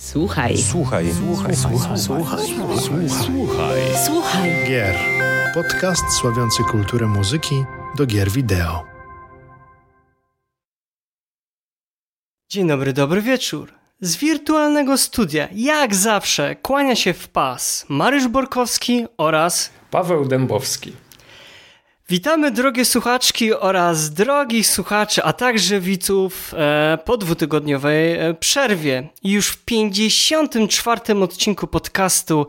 Słuchaj. Słuchaj. Słuchaj. Słuchaj. Słuchaj. Słuchaj. Słuchaj. Gier. Podcast sławiący kulturę muzyki do gier wideo. Dzień dobry, dobry wieczór. Z wirtualnego studia, jak zawsze, kłania się w pas Mariusz Borkowski oraz Paweł Dębowski. Witamy drogie słuchaczki oraz drogich słuchaczy, a także widzów e, po dwutygodniowej e, przerwie. Już w 54. odcinku podcastu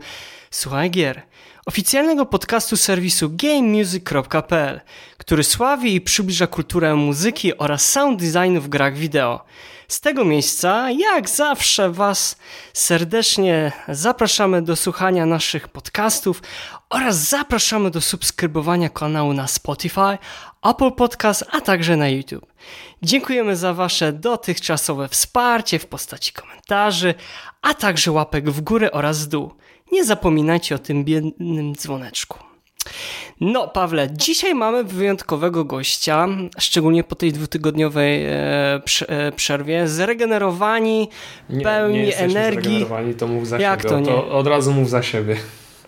Słuchaj Gier, oficjalnego podcastu serwisu gamemusic.pl, który sławi i przybliża kulturę muzyki oraz sound designu w grach wideo. Z tego miejsca, jak zawsze, Was serdecznie zapraszamy do słuchania naszych podcastów oraz zapraszamy do subskrybowania kanału na Spotify, Apple Podcast, a także na YouTube. Dziękujemy za Wasze dotychczasowe wsparcie w postaci komentarzy, a także łapek w górę oraz w dół. Nie zapominajcie o tym biednym dzwoneczku. No, Pawle, dzisiaj mamy wyjątkowego gościa, szczególnie po tej dwutygodniowej e, e, przerwie. Zregenerowani, Nie, pełni nie energii. zregenerowani, to mów za Jak siebie. to nie? To od razu mów za siebie.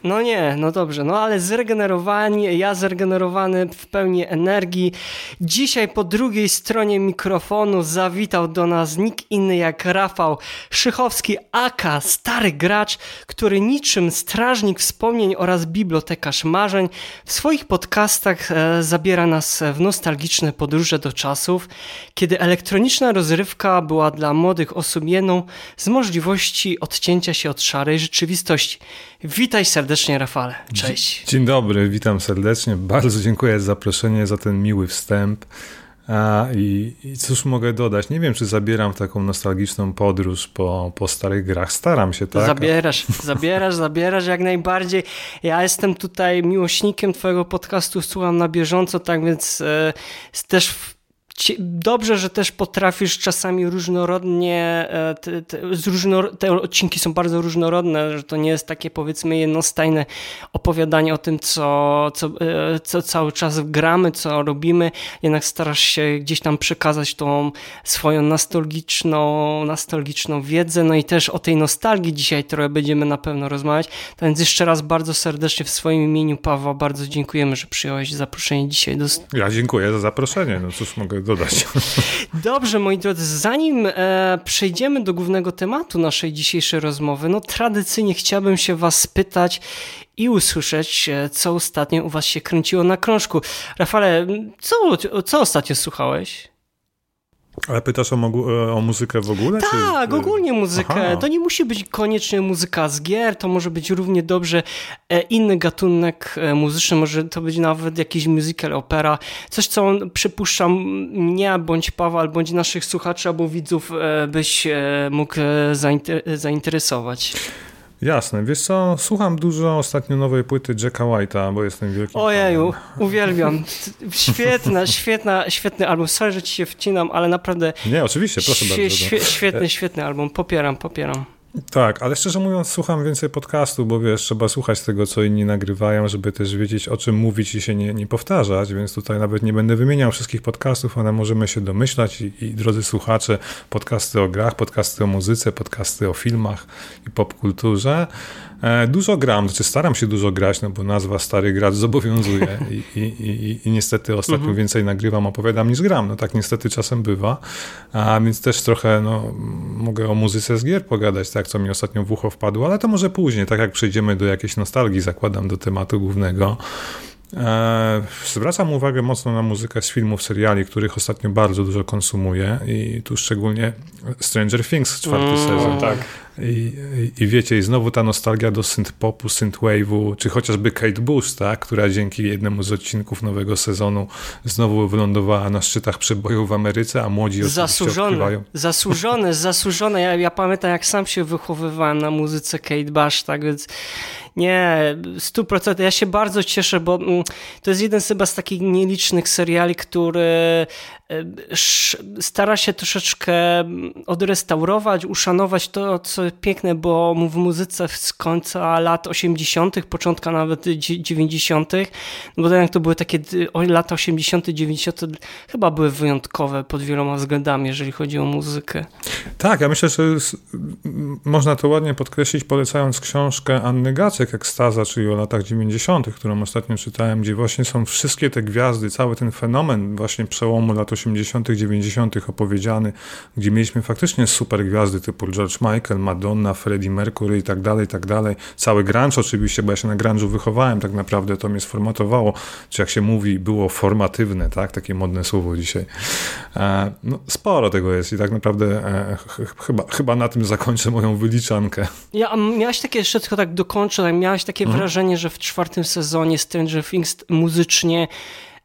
No nie, no dobrze, no ale zregenerowani, ja zregenerowany w pełni energii. Dzisiaj po drugiej stronie mikrofonu zawitał do nas nikt inny jak Rafał Szychowski, aka stary gracz, który niczym strażnik wspomnień oraz bibliotekarz marzeń w swoich podcastach e, zabiera nas w nostalgiczne podróże do czasów, kiedy elektroniczna rozrywka była dla młodych osób jedną z możliwości odcięcia się od szarej rzeczywistości. Witaj serdecznie, Rafale. Cześć. Dzień dobry, witam serdecznie. Bardzo dziękuję za zaproszenie, za ten miły wstęp. A, i, I cóż mogę dodać? Nie wiem, czy zabieram w taką nostalgiczną podróż po, po starych grach. Staram się, tak? Zabierasz, zabierasz, zabierasz jak najbardziej. Ja jestem tutaj miłośnikiem Twojego podcastu, słucham na bieżąco, tak więc e, też w, dobrze, że też potrafisz czasami różnorodnie, e, te, te, te odcinki są bardzo różnorodne, że to nie jest takie powiedzmy jednostajne opowiadanie o tym, co, co, e, co cały czas gramy, co robimy, jednak starasz się gdzieś tam przekazać tą swoją nostalgiczną, nostalgiczną wiedzę, no i też o tej nostalgii dzisiaj trochę będziemy na pewno rozmawiać. Tak więc jeszcze raz bardzo serdecznie w swoim imieniu Pawła bardzo dziękujemy, że przyjąłeś zaproszenie dzisiaj do Ja dziękuję za zaproszenie. No cóż mogę dodać? Dobrze, moi drodzy, zanim e, przejdziemy do głównego tematu naszej dzisiejszej rozmowy, no tradycyjnie chciałbym się was spytać i usłyszeć, e, co ostatnio u was się kręciło na krążku. Rafale, co, co ostatnio słuchałeś? Ale pytasz o, mogu- o muzykę w ogóle? Tak, czy... ogólnie muzykę. Aha. To nie musi być koniecznie muzyka z gier, to może być równie dobrze e, inny gatunek e, muzyczny, może to być nawet jakiś musical, opera, coś co przypuszczam mnie, bądź Pawła, bądź naszych słuchaczy albo widzów e, byś e, mógł e, zainter- zainteresować. Jasne. Wiesz co, słucham dużo ostatnio nowej płyty Jacka White'a, bo jestem wielkim Ojeju, fanem. uwielbiam. Świetna, świetna, świetny album. Sorry, że ci się wcinam, ale naprawdę Nie, oczywiście, proszę świe- bardzo. no. świe- świetny, świetny album. Popieram, popieram. Tak, ale szczerze mówiąc, słucham więcej podcastu, bo wiesz, trzeba słuchać tego, co inni nagrywają, żeby też wiedzieć, o czym mówić i się nie, nie powtarzać, więc tutaj nawet nie będę wymieniał wszystkich podcastów, ale możemy się domyślać i, i drodzy słuchacze, podcasty o grach, podcasty o muzyce, podcasty o filmach i popkulturze. E, Dużo gram, znaczy staram się dużo grać, no bo nazwa stary gracz zobowiązuje i, i, i, i niestety ostatnio więcej nagrywam, opowiadam niż gram, no tak niestety czasem bywa, a więc też trochę no, mogę o muzyce z gier pogadać, tak, co mi ostatnio w ucho wpadło, ale to może później, tak jak przejdziemy do jakiejś nostalgii, zakładam do tematu głównego. E, zwracam uwagę mocno na muzykę z filmów, seriali, których ostatnio bardzo dużo konsumuję i tu szczególnie Stranger Things, czwarty Mm, sezon. tak. I, i, I wiecie, i znowu ta nostalgia do synth-popu, synth-wave'u, czy chociażby Kate Bush, tak, która dzięki jednemu z odcinków nowego sezonu znowu wylądowała na szczytach przebojów w Ameryce, a młodzi Zasłużone, odkrywają. zasłużone, zasłużone. Ja, ja pamiętam, jak sam się wychowywałem na muzyce Kate Bush, tak więc nie, 100%. Ja się bardzo cieszę, bo mm, to jest jeden chyba z takich nielicznych seriali, który stara się troszeczkę odrestaurować, uszanować to, co piękne było w muzyce z końca lat 80., początka nawet 90., no bo jednak to były takie lata 80., 90. chyba były wyjątkowe pod wieloma względami, jeżeli chodzi o muzykę. Tak, ja myślę, że można to ładnie podkreślić, polecając książkę Anny Gacek, Ekstaza, czyli o latach 90., którą ostatnio czytałem, gdzie właśnie są wszystkie te gwiazdy, cały ten fenomen właśnie przełomu lat 80., 90. opowiedziany, gdzie mieliśmy faktycznie super gwiazdy typu George Michael, Madonna, Freddie Mercury i tak dalej, i tak dalej. Cały grunge oczywiście, bo ja się na grunge'u wychowałem tak naprawdę, to mnie sformatowało, czy jak się mówi, było formatywne, tak? Takie modne słowo dzisiaj. E, no, sporo tego jest i tak naprawdę e, chyba, chyba na tym zakończę moją wyliczankę. Ja, miałeś takie, jeszcze tylko tak dokończę, miałeś takie mhm. wrażenie, że w czwartym sezonie Stranger Things muzycznie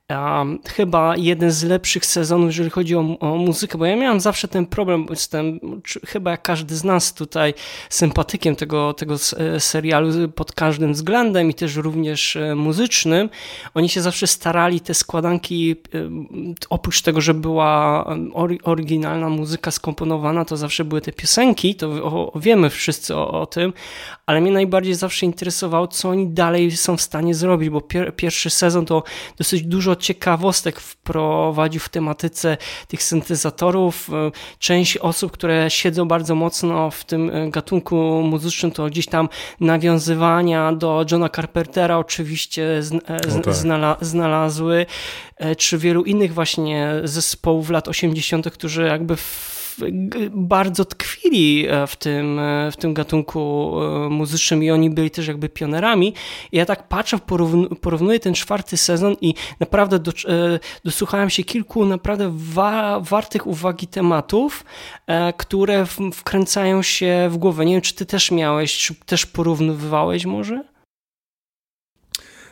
Um, chyba jeden z lepszych sezonów, jeżeli chodzi o, o, muzykę, bo ja miałem zawsze ten problem, jestem chyba jak każdy z nas tutaj sympatykiem tego, tego e, serialu pod każdym względem i też również e, muzycznym. Oni się zawsze starali te składanki, e, oprócz tego, że była oryginalna muzyka skomponowana, to zawsze były te piosenki, to o, wiemy wszyscy o, o, tym, ale mnie najbardziej zawsze interesowało, co oni dalej są w stanie zrobić, bo pier, pierwszy sezon to dosyć dużo ciekawostek wprowadził w tematyce tych syntezatorów. E, część osób, które siedzą bardzo mocno w tym e, gatunku muzycznym, to gdzieś tam nawiązywania do Johna Carpentera oczywiście no tak. znalazły, czy wielu innych właśnie zespołów lat 80., którzy jakby w bardzo tkwili e, w tym, e, w tym gatunku e, muzycznym i oni byli też jakby pionerami. I ja tak patrzę, porównuję ten czwarty sezon i naprawdę do, dosłuchałem się kilku naprawdę wa, wartych uwagi tematów, które wkręcają się w głowę. Nie wiem, czy ty też miałeś, czy też porównywałeś może?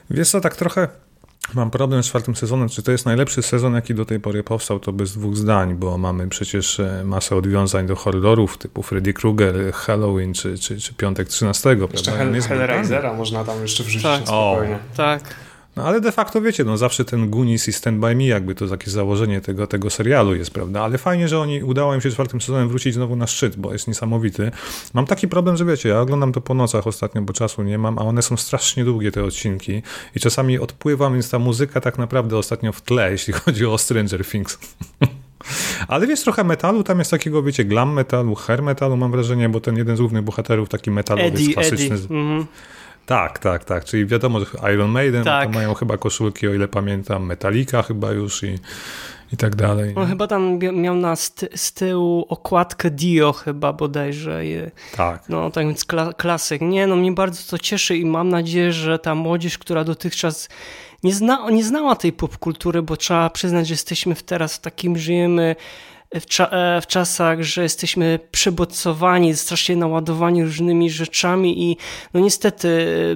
Wiesz co, tak trochę Mam problem z czwartym sezonem. Czy to jest najlepszy sezon, jaki do tej pory powstał, to bez dwóch zdań, bo mamy przecież e, masę odwiązań do horrorów typu Freddy Krueger, Halloween czy, czy, czy Piątek 13. Jeszcze Hell, Hellraisera można tam jeszcze wrzucić tak. spokojnie. O, tak. No ale de facto wiecie, no zawsze ten Goonies i Stand By Me, jakby to takie założenie tego, tego serialu jest, prawda? Ale fajnie, że oni udało im się czwartym sezonem wrócić znowu na szczyt, bo jest niesamowity. Mam taki problem, że wiecie, ja oglądam to po nocach ostatnio, bo czasu nie mam, a one są strasznie długie te odcinki i czasami odpływam, więc ta muzyka tak naprawdę ostatnio w tle, jeśli chodzi o Stranger Things. Ale jest trochę metalu, tam jest takiego, wiecie, glam metalu, hair metalu, mam wrażenie, bo ten jeden z głównych bohaterów, taki metalowy, Eddie, klasyczny. Eddie. Mm -hmm. Tak, tak, tak. Czyli wiadomo, Iron Maiden tak. mają chyba koszulki, o ile pamiętam, Metallica chyba już i, i tak dalej. On chyba tam miał na z, z tyłu okładkę Dio chyba bodajże. Tak. No tak więc kla, klasyk. Nie, no mnie bardzo to cieszy i mam nadzieję, że ta młodzież, która dotychczas nie, zna, nie znała tej popkultury, bo trzeba przyznać, że jesteśmy teraz w takim, żyjemy w, cza e, w, czasach, że jesteśmy przebodźcowani, strasznie naładowani różnymi rzeczami i no niestety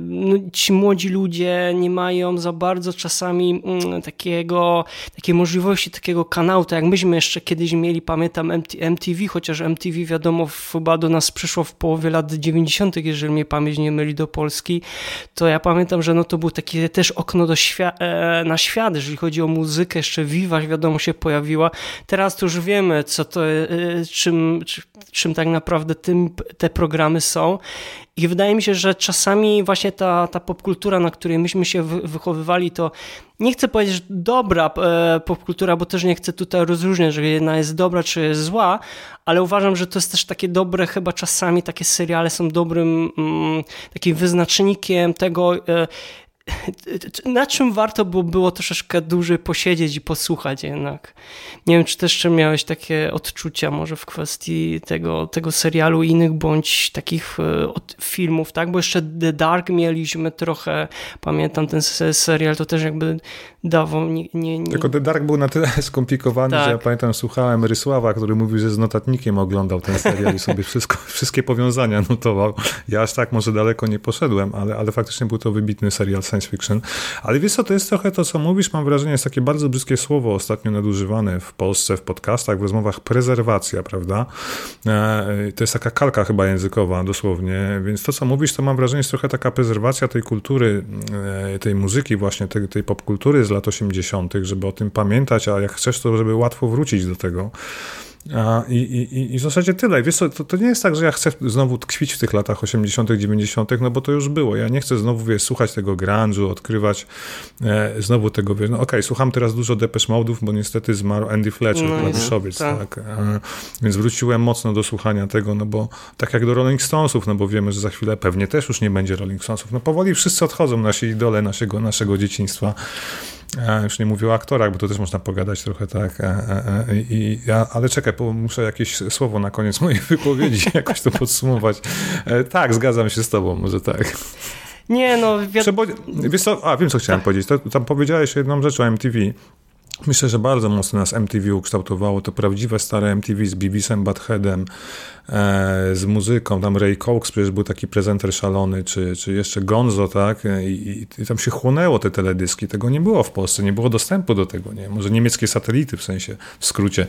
no, ci młodzi ludzie nie mają za bardzo czasami mm, takiego, takiej możliwości, takiego kanału, tak jak myśmy jeszcze kiedyś mieli, pamiętam MTV, chociaż MTV wiadomo chyba do nas przyszło w połowie lat 90., jeżeli mnie pamięć nie myli do Polski, to ja pamiętam, że no to był takie też okno do e, na świat, jeżeli chodzi o muzykę, jeszcze Viva wiadomo się pojawiła, teraz to już wiemy, wiemy, co to, y, czym, czym tak naprawdę tym, te programy są. I wydaje mi się, że czasami właśnie ta, ta popkultura, na której myśmy się wychowywali, to nie chcę powiedzieć, że dobra e, popkultura, bo też nie chcę tutaj rozróżniać, że jedna jest dobra czy jest zła, ale uważam, że to jest też takie dobre, chyba czasami takie seriale są dobrym mm, takim wyznacznikiem tego, e, na czym warto było, było troszeczkę dłużej posiedzieć i posłuchać jednak. Nie wiem, czy też miałeś takie odczucia może w kwestii tego, tego serialu innych bądź takich e, filmów, tak? Bo jeszcze The Dark mieliśmy trochę, pamiętam ten serial, to też jakby dawał... Nie, nie, nie... Tylko The Dark był na tyle skomplikowany, tak. że ja pamiętam, słuchałem Rysława, który mówił, że z notatnikiem oglądał ten serial i sobie wszystko, wszystkie powiązania notował. Ja aż tak może daleko nie poszedłem, ale, ale faktycznie był to wybitny serial, science fiction. Ale wiesz co, to jest trochę to, co mówisz, mam wrażenie, jest takie bardzo brzydkie słowo ostatnio nadużywane w Polsce, w podcastach, w rozmowach, prezerwacja, prawda? E, to jest taka kalka chyba językowa, dosłownie, więc to, co mówisz, to mam wrażenie, jest trochę taka prezerwacja tej kultury, e, tej muzyki właśnie, tej, tej popkultury z lat 80., żeby o tym pamiętać, a jak chcesz, to żeby łatwo wrócić do tego. I, i, I w zasadzie tyle. Wiesz co, to, to nie jest tak, że ja chcę znowu tkwić w tych latach 80., 90., no bo to już było. Ja nie chcę znowu wiesz, słuchać tego grunge'u, odkrywać e, znowu tego, wiesz, no okej, okay, słucham teraz dużo Depeche Mode'ów, bo niestety zmarł Andy Fletcher, no, klaveszowiec, tak. tak. E, więc wróciłem mocno do słuchania tego, no bo tak jak do Rolling Stonesów, no bo wiemy, że za chwilę pewnie też już nie będzie Rolling Stonesów. No powoli wszyscy odchodzą, nasi idole naszego, naszego dzieciństwa. Ja już nie mówię o aktorach, bo to też można pogadać trochę tak. E, e, e, I ja, ale czekaj, bo muszę jakieś słowo na koniec mojej wypowiedzi jakoś to podsumować. Tak, zgadzam się z tobą, może tak. Nie, no wiadomo. Wiesz co, a wiem co chciałem tak. powiedzieć. To, tam powiedziałeś jedną rzecz o MTV. Myślę, że bardzo mocno nas MTV ukształtowało. To prawdziwe stare MTV z Beavisem, Buttheadem, E, z muzyką, tam Ray Cox przecież był taki prezenter szalony, czy, czy jeszcze Gonzo, tak, I, i, tam się chłonęło te teledyski, tego nie było w Polsce, nie było dostępu do tego, nie, może niemieckie satelity w sensie, w skrócie,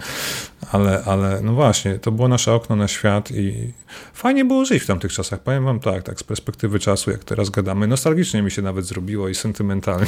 ale, ale no właśnie, to było nasze okno na świat i fajnie było żyć w tamtych czasach, powiem wam tak, tak z perspektywy czasu, jak teraz gadamy, nostalgicznie mi się nawet zrobiło i sentymentalnie.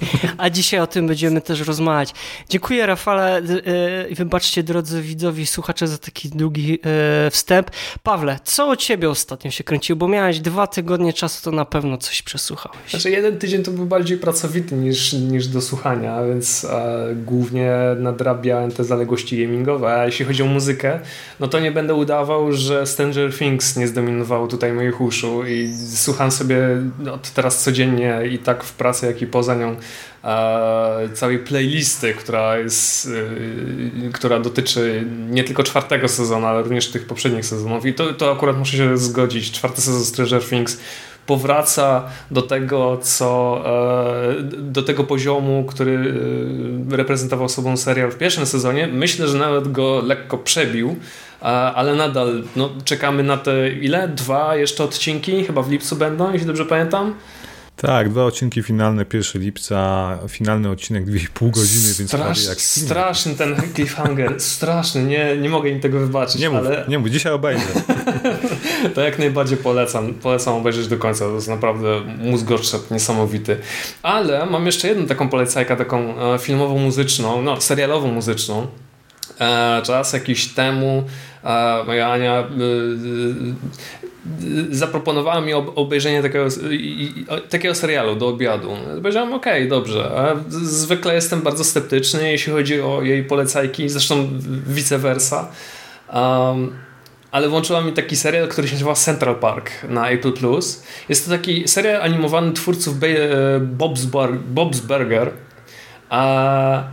A dzisiaj o tym będziemy też rozmawiać. Dziękuję Rafale. E, i wybaczcie drodzy widzowie słuchacze za taki długi e, wstęp wstęp. Pawle, co o ciebie ostatnio się kręciło? Bo miałeś dwa tygodnie czasu, to na pewno coś przesłuchałeś. Znaczy jeden tydzień to był bardziej pracowity niż, niż do słuchania, więc e, głównie nadrabiałem te zaległości gamingowe, a jeśli chodzi o muzykę, no to nie będę udawał, że Stranger Things nie zdominowało tutaj moich uszu i słucham sobie od teraz codziennie i tak w pracy, jak i poza nią całej playlisty, która jest, y, która dotyczy nie tylko czwartego sezonu, ale również tych poprzednich sezonów. I to, to akurat muszę się zgodzić. Czwarty sezon Stranger Things powraca do tego, co e, do tego poziomu, który e, reprezentował sobą serial w pierwszym sezonie. Myślę, że nawet go lekko przebił, ale nadal no, czekamy na te ile? Dwa jeszcze odcinki, chyba w lipcu będą, jeśli dobrze pamiętam. Tak, dwa odcinki finalne, 1 lipca, finalny odcinek 2,5 godziny, więc Strasz, jak Straszny ten cliffhanger, straszny, nie, nie mogę im tego wybaczyć. Nie mów, ale... nie mów, dzisiaj obejrzę. to jak najbardziej polecam, polecam obejrzeć do końca, to jest naprawdę mózgoszczep niesamowity. Ale mam jeszcze jedną taką polecajkę, taką e, filmową muzyczną, no serialową muzyczną. E, czas jakiś temu e, moja Ania zaproponowała mi obejrzenie takiego, takiego serialu do obiadu. Powiedziałem, okej, okay, dobrze. A zwykle jestem bardzo sceptyczny, jeśli chodzi o jej polecajki, zresztą vice versa. Um, ale włączyła mi taki serial, który się nazywa Central Park na Apple Plus. Jest to taki serial animowany twórców Bob's, Bob's Burger. A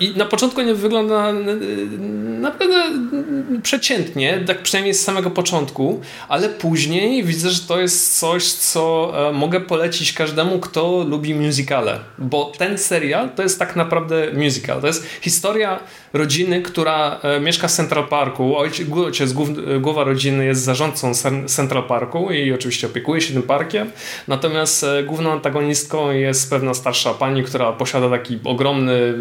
i na początku nie wygląda naprawdę przeciętnie, tak przynajmniej z samego początku, ale później widzę, że to jest coś, co e, mogę polecić każdemu, kto lubi musicale, bo ten serial to jest tak naprawdę musical. To jest historia rodziny, która e, mieszka w Central Parku. Ojciec, głowa rodziny jest zarządcą Central Parku i oczywiście opiekuje się tym parkiem. Natomiast e, główną antagonistką jest pewna starsza pani, która posiada taki ogromny,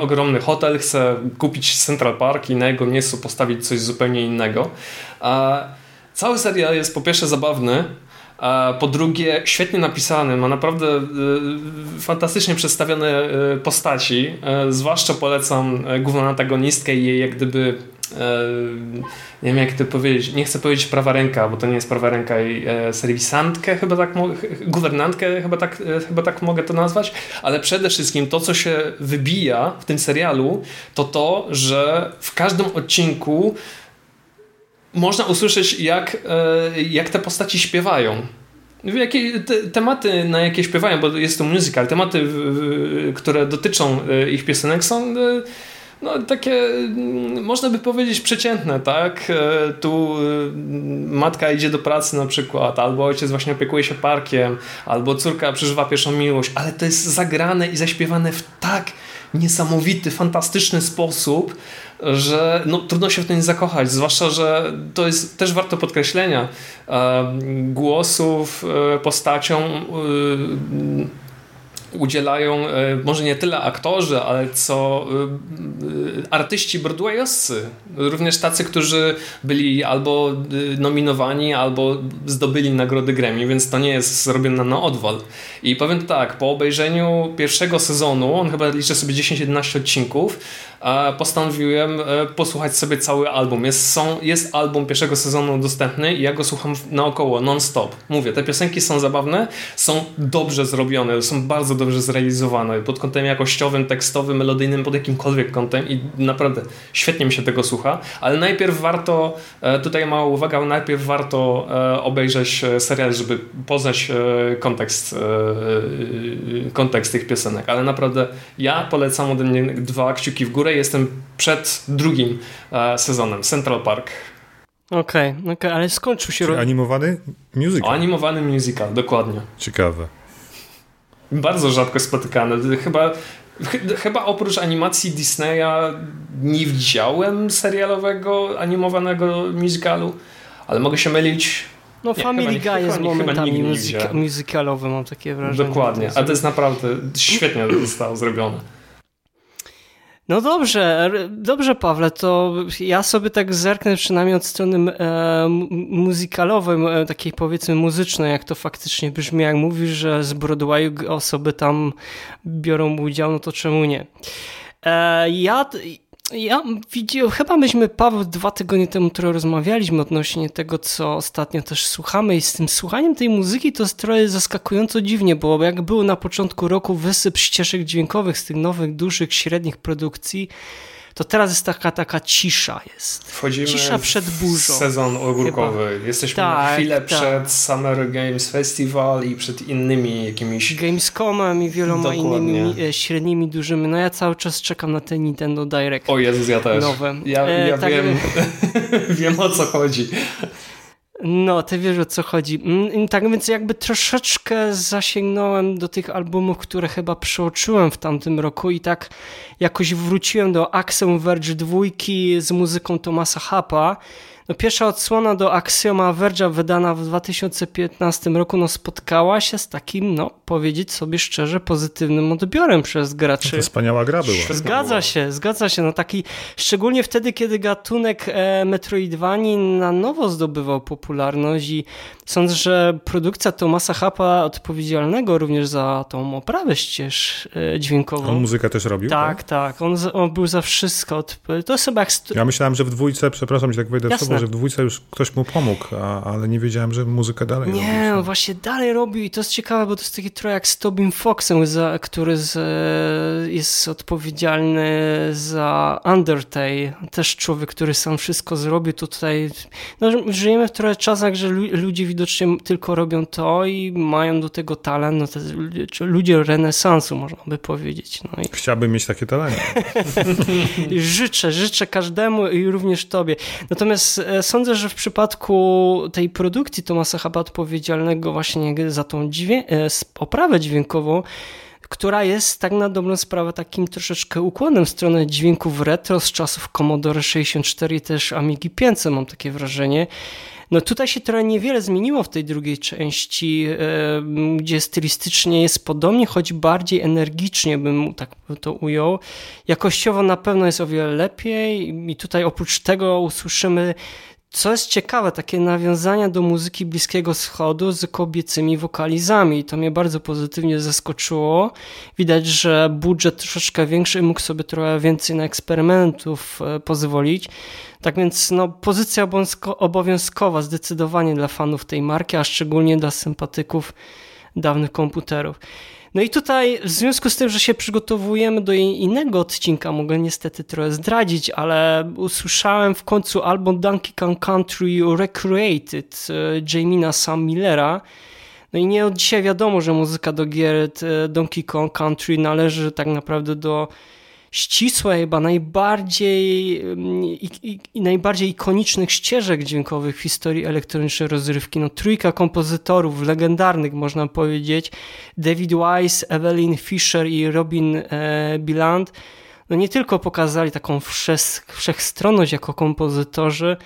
ogromny hotel, chce kupić Central Park i na jego miejscu postawić coś zupełnie innego. Cały serial jest po pierwsze zabawny, po drugie, świetnie napisany, ma naprawdę y, fantastycznie przedstawione y, postaci. Y, zwłaszcza polecam główną antagonistkę i jej jak gdyby nie wiem jak to powiedzieć, nie chcę powiedzieć prawa ręka, bo to nie jest prawa ręka i e, serwisantkę chyba tak, guwernantkę chyba tak, chyba tak mogę to nazwać, ale przede wszystkim to, co się wybija w tym serialu, to to, że w każdym odcinku można usłyszeć, jak, e, jak te postaci śpiewają. Jakie, te, tematy, na jakie śpiewają, bo jest to musical, tematy, które dotyczą e, ich piosenek są e, no, takie, mm, można by powiedzieć, przeciętne, tak? Tu matka idzie do pracy na przykład, albo ojciec właśnie opiekuje się parkiem, albo córka przeżywa pierwszą miłość, ale to jest zagrane i zaśpiewane w tak niesamowity, fantastyczny sposób, że no, trudno się w to nie zakochać, zwłaszcza, że to jest też warto podkreślenia głosów postaciom udzielają e, może nie tyle aktorzy, ale co e, e, artyści broadwayowscy. Również tacy, którzy byli albo nominowani, albo zdobyli nagrody Grammy, więc to nie jest zrobione na odwal. I powiem tak, po obejrzeniu pierwszego sezonu, on chyba liczy sobie 10-11 odcinków, postanowiłem posłuchać sobie cały album. Jest, są, jest album pierwszego sezonu dostępny i ja go słucham naokoło, non-stop. Mówię, te piosenki są zabawne, są dobrze zrobione, są bardzo dobrze zrealizowane pod kątem jakościowym, tekstowym, melodyjnym, pod jakimkolwiek kątem i naprawdę świetnie mi się tego słucha, ale najpierw warto, e, tutaj mała uwaga, najpierw warto e, obejrzeć e, serial, żeby poznać kontekst, kontekst tych piosenek, ale naprawdę ja polecam ode mnie dwa kciuki w górę, jestem przed drugim sezonem, Central Park. Okej, okay, okay, ale skończył się... Czyli animowany musical. O, animowany musical, dokładnie. Ciekawe. Bardzo rzadko spotykane. Chyba, ch chyba oprócz animacji Disneya nie widziałem serialowego, animowanego musicalu, ale mogę się mylić. No nie, Family Guy jest momentami muzyka, musicalowy, mam takie wrażenie. Dokładnie, a to jest naprawdę świetnie zostało zrobione. No dobrze, dobrze Pawle, to ja sobie tak zerknę przynajmniej od strony e, muzykalowej, e, takiej powiedzmy muzycznej, jak to faktycznie brzmi, jak mówisz, że z Broadwayu osoby tam biorą udział, no to czemu nie? E, ja ja widziałem, chyba myśmy, Paweł, dwa tygodnie temu trochę rozmawialiśmy odnośnie tego, co ostatnio też słuchamy i z tym słuchaniem tej muzyki to jest trochę zaskakująco dziwnie, bo jak było na początku roku wysyp ścieżek dźwiękowych z tych nowych, dużych, średnich produkcji, to teraz jest taka, taka cisza jest. Wchodzimy cisza przed burzą. sezon ogórkowy. Chyba. Jesteśmy tak, na chwilę tak. przed Summer Games Festival i przed innymi jakimiś... Gamescomem i wieloma Dokładnie. innymi e, średnimi, dużymi. No ja cały czas czekam na ten Nintendo Direct. O Jezus, ja też. Nowe. Ja, ja e, tak... wiem, wiem o co chodzi. No, ty wiesz o co chodzi. Mm, tak więc jakby troszeczkę zasięgnąłem do tych albumów, które chyba przeoczyłem w tamtym roku i tak jakoś wróciłem do Axel Verge dwójki z muzyką Tomasa Hapa no pierwsza odsłona do Axioma Verge'a wydana w 2015 roku no spotkała się z takim, no powiedzieć sobie szczerze, pozytywnym odbiorem przez graczy. To wspaniała gra była. Zgadza się, zgadza się. No taki, szczególnie wtedy, kiedy gatunek e, Metroidvanii na nowo zdobywał popularność i sądzę, że produkcja Tomasa Hapa odpowiedzialnego również za tą oprawę ścież e, dźwiękową. On muzykę też robił? Tak, tak. tak. On, on, był za wszystko. To jest chyba jak... Ja myślałem, że w dwójce, przepraszam, że tak wejdę Jasne. w słowo, że w dwójce już ktoś mu pomógł, a, ale nie wiedziałem, że muzykę dalej nie, robił. Nie, on właśnie dalej robił i to jest ciekawe, bo to jest taki trochę jak z Tobin Foxem, za, który z, jest odpowiedzialny za Undertale. Też człowiek, który sam wszystko zrobił. Tutaj no, żyjemy w trochę czasach, że ludzie widocznie tylko robią to i mają do tego talent. No, to ludzie renesansu, można by powiedzieć. No i... Chciałbym mieć takie talenty. życzę, życzę każdemu i również Tobie. Natomiast e, sądzę, że w przypadku tej produkcji Tomasa Haba odpowiedzialnego właśnie za tą dźwię- e, oprawę dźwiękową, która jest tak na dobrą sprawę takim troszeczkę ukłonem w stronę dźwięków retro z czasów Commodore 64 i też Amigi 500 mam takie wrażenie. No tutaj się trochę niewiele zmieniło w tej drugiej części, gdzie stylistycznie jest podobnie, choć bardziej energicznie bym tak to ujął. Jakościowo na pewno jest o wiele lepiej i tutaj oprócz tego usłyszymy co jest ciekawe, takie nawiązania do muzyki Bliskiego Wschodu z kobiecymi wokalizami. To mnie bardzo pozytywnie zaskoczyło. Widać, że budżet troszeczkę większy mógł sobie trochę więcej na eksperymentów e, pozwolić. Tak więc no, pozycja obowiązkowa zdecydowanie dla fanów tej marki, a szczególnie dla sympatyków dawnych komputerów. No i tutaj w związku z tym, że się przygotowujemy do innego odcinka, mogę niestety trochę zdradzić, ale usłyszałem w końcu album Donkey Kong Country Recreated e, Jamina Sam Millera. No i nie od dzisiaj wiadomo, że muzyka do gier e, Donkey Kong Country należy tak naprawdę do ścisłe, chyba najbardziej mm, i, i, i, najbardziej ikonicznych ścieżek dźwiękowych w historii elektronicznej rozrywki. No, trójka kompozytorów legendarnych, można powiedzieć, David Wise, Evelyn Fisher i Robin e, Biland, no nie tylko pokazali taką wszechstronność jako kompozytorzy,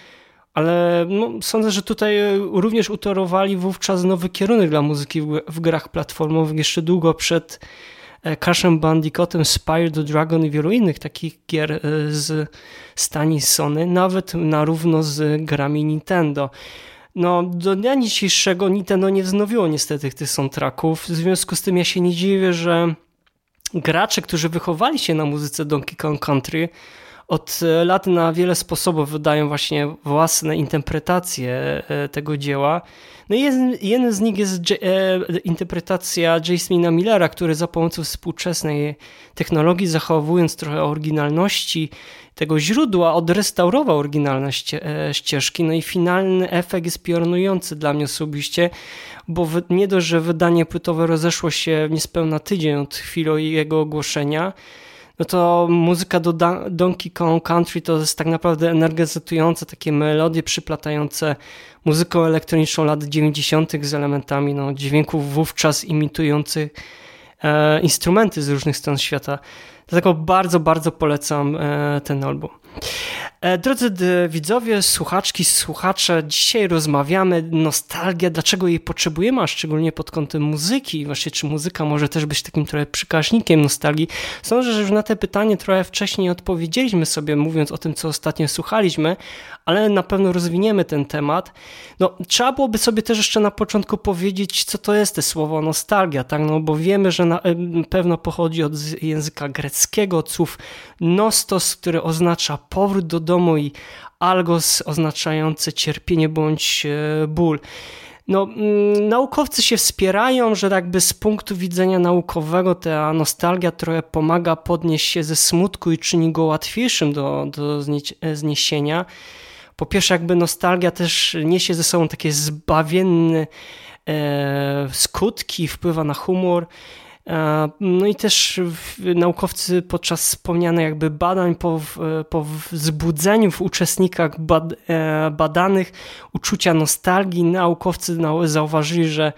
ale no, sądzę, że tutaj również utorowali wówczas nowy kierunek dla muzyki w, w grach platformowych jeszcze długo przed e, Crashem Bandicootem, Spire the Dragon i wielu innych takich gier e, z stani Sony, nawet na równo z grami Nintendo. No, do dnia dzisiejszego Nintendo nie wznowiło niestety tych soundtracków, w związku z tym ja się nie dziwię, że gracze, którzy wychowali się na muzyce Donkey Kong Country, od e, lat na wiele sposobów wydają właśnie własne interpretacje e, tego dzieła. No i jeden z nich jest e, interpretacja Jasmina Millera, który za pomocą współczesnej technologii, zachowując trochę oryginalności tego źródła, odrestaurował oryginalne ścieżki. No i finalny efekt jest piorunujący dla mnie osobiście, bo nie dość, że wydanie płytowe rozeszło się niespełna tydzień od chwili jego ogłoszenia, no to muzyka do Donkey Kong Country to jest tak naprawdę energetyzujące takie melodie przyplatające muzyką elektroniczną lat 90. z elementami no, dźwięków wówczas imitujących e, instrumenty z różnych stron świata. Dlatego bardzo, bardzo polecam e, ten album. E, drodzy widzowie, słuchaczki, słuchacze, dzisiaj rozmawiamy nostalgia, dlaczego jej potrzebujemy, a szczególnie pod kątem muzyki. Właśnie, czy muzyka może też być takim trochę przekaźnikiem nostalgii. Sądzę, że już na te pytanie trochę wcześniej odpowiedzieliśmy sobie, mówiąc o tym, co ostatnio słuchaliśmy, ale na pewno rozwiniemy ten temat. No, trzeba byłoby sobie też jeszcze na początku powiedzieć, co to jest to słowo nostalgia, tak? No, bo wiemy, że na pewno pochodzi od języka greckiego, słów nostos, który oznacza powrót do domu i algos oznaczający cierpienie bądź e, ból. No, mm, naukowcy się wspierają, że jakby z punktu widzenia naukowego ta nostalgia trochę pomaga podnieść się ze smutku i czyni go łatwiejszym do, do zniesienia. Po pierwsze, jakby nostalgia też niesie ze sobą takie zbawienne e, skutki, wpływa na humor. E, no i też naukowcy podczas wspomnianych jakby badań po, po wzbudzeniu w uczestnikach bad, e, badanych uczucia nostalgii, naukowcy zauważyli, że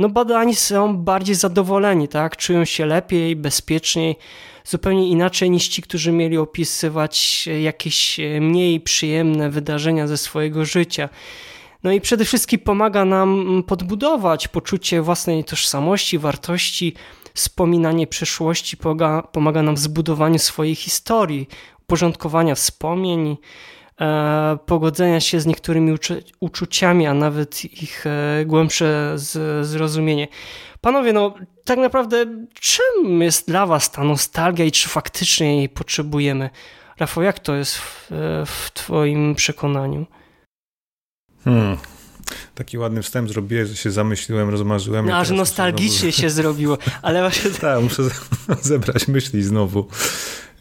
no badani są bardziej zadowoleni, tak? czują się lepiej, bezpieczniej, zupełnie inaczej niż ci, którzy mieli opisywać jakieś mniej przyjemne wydarzenia ze swojego życia. No i przede wszystkim pomaga nam podbudować poczucie własnej tożsamości, wartości, wspominanie przeszłości pomaga, pomaga nam w zbudowaniu swojej historii, uporządkowania wspomnień, e, pogodzenia się z niektórymi uczuciami, a nawet ich e, głębsze zrozumienie. Panowie, no tak naprawdę czym jest dla was ta nostalgia i czy faktycznie jej potrzebujemy? Rafał, jak to jest w, w twoim przekonaniu? Hmm, taki ładny wstęp zrobiłem, że się zamyśliłem, rozmarzyłem. No, aż nostalgicznie znowu... się zrobiło, ale właśnie... tak, muszę zebrać myśli znowu.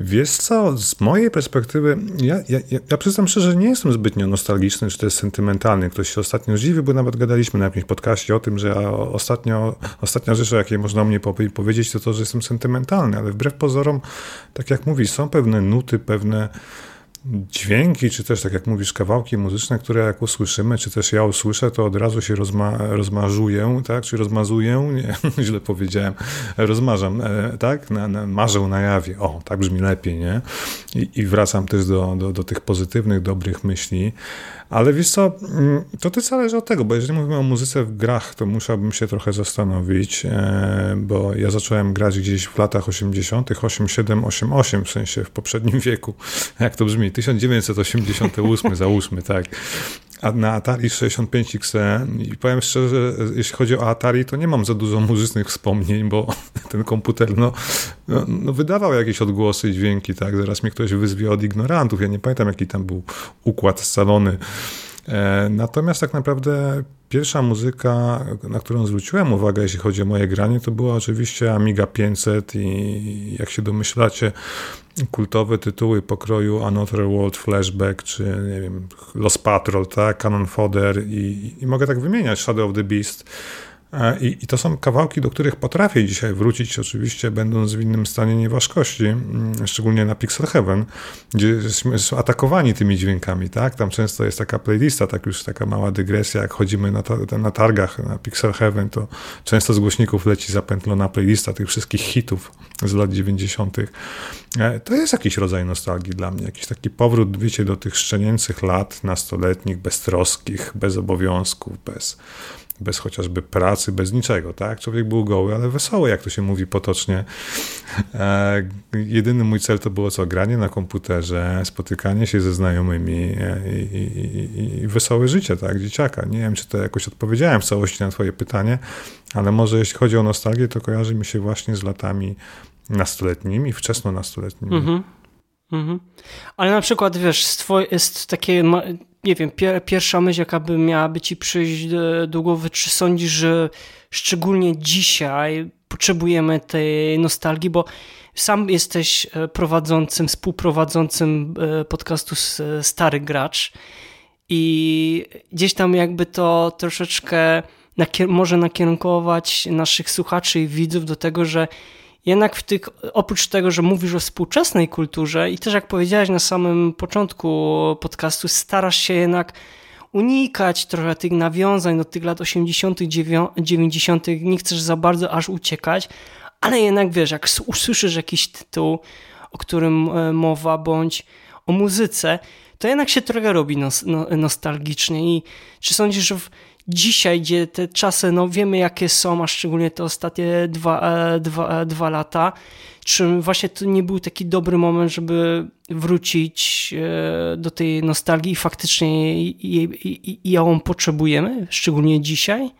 Wiesz co, z mojej perspektywy, ja, ja, ja przyznam szczerze, że nie jestem zbytnio nostalgiczny, czy to jest sentymentalny. Ktoś się ostatnio zdziwił, bo nawet gadaliśmy na jakimś podcaście o tym, że ostatnio, ostatnia rzecz, jakiej można o mnie powiedzieć, to to, że jestem sentymentalny, ale wbrew pozorom, tak jak mówisz, są pewne nuty, pewne dźwięki, czy też tak jak mówisz, kawałki muzyczne, które jak usłyszymy, czy też ja usłyszę, to od razu się rozma rozmarzuję, tak? Czy rozmazuję? Nie, źle powiedziałem. Rozmarzam, e, tak? Na, na, marzę na jawie. O, tak brzmi lepiej, nie? I, i wracam też do, do, do tych pozytywnych, dobrych myśli. Ale wiesz co, mm, to też zależy od tego, bo jeżeli mówimy o muzyce w grach, to musiałbym się trochę zastanowić, e, bo ja zacząłem grać gdzieś w latach 80., 87, 88, w sensie w poprzednim wieku. Jak to brzmi? 1988, załóżmy, tak a na Atari 65 XE i powiem szczerze, jeśli chodzi o Atari, to nie mam za dużo muzycznych wspomnień, bo ten komputer no, no, no wydawał jakieś odgłosy i dźwięki, tak, zaraz mnie ktoś wyzwie od ignorantów, ja nie pamiętam jaki tam był układ scalony. E, natomiast tak naprawdę pierwsza muzyka, na którą zwróciłem uwagę, jeśli chodzi o moje granie, to była oczywiście Amiga 500 i jak się domyślacie, kultowe tytuły pokroju Another World Flashback, czy nie wiem, Los Patrol, tak, Cannon Fodder i, i mogę tak wymieniać, Shadow of the Beast, I, I, to są kawałki, do których potrafię dzisiaj wrócić, oczywiście będąc w innym stanie nieważkości, mm, szczególnie na Pixel Heaven, gdzie jesteśmy atakowani tymi dźwiękami, tak? Tam często jest taka playlista, tak już taka mała dygresja, jak chodzimy na, ta, na targach na Pixel Heaven, to często z głośników leci zapętlona playlista tych wszystkich hitów z lat 90. E, to jest jakiś rodzaj nostalgii dla mnie, jakiś taki powrót, wiecie, do tych szczenięcych lat nastoletnich, beztroskich, bez obowiązków, bez bez chociażby pracy, bez niczego, tak? Człowiek był goły, ale wesoły, jak to się mówi potocznie. E, jedyny mój cel to było co? Granie na komputerze, spotykanie się ze znajomymi e, i, i, i, wesołe życie, tak? Dzieciaka. Nie wiem, czy to jakoś odpowiedziałem w całości na twoje pytanie, ale może jeśli chodzi o nostalgię, to kojarzy mi się właśnie z latami nastoletnimi, wczesno nastoletnimi. Mhm. Mhm. Ale na przykład, wiesz, jest takie nie wiem, pier pierwsza myśl, jaka by miałaby ci przyjść do, do głowy, czy sądzisz, że szczególnie dzisiaj potrzebujemy tej nostalgii, bo sam jesteś e, prowadzącym, współprowadzącym e, podcastu Stary Gracz i gdzieś tam jakby to troszeczkę nakier może nakierunkować naszych słuchaczy i widzów do tego, że jednak w tych, oprócz tego, że mówisz o współczesnej kulturze i też jak powiedziałeś na samym początku podcastu, starasz się jednak unikać trochę tych nawiązań do tych lat 80., 90., nie chcesz za bardzo aż uciekać, ale jednak wiesz, jak usłyszysz jakiś tytuł, o którym e, mowa, bądź o muzyce, to jednak się trochę robi nostalgicznie. I czy sądzisz, że w dzisiaj, gdzie te czasy, no wiemy jakie są, a szczególnie te ostatnie dwa, e, dwa, e, dwa lata, czy właśnie to nie był taki dobry moment, żeby wrócić e, do tej nostalgii i faktycznie ją potrzebujemy, szczególnie dzisiaj?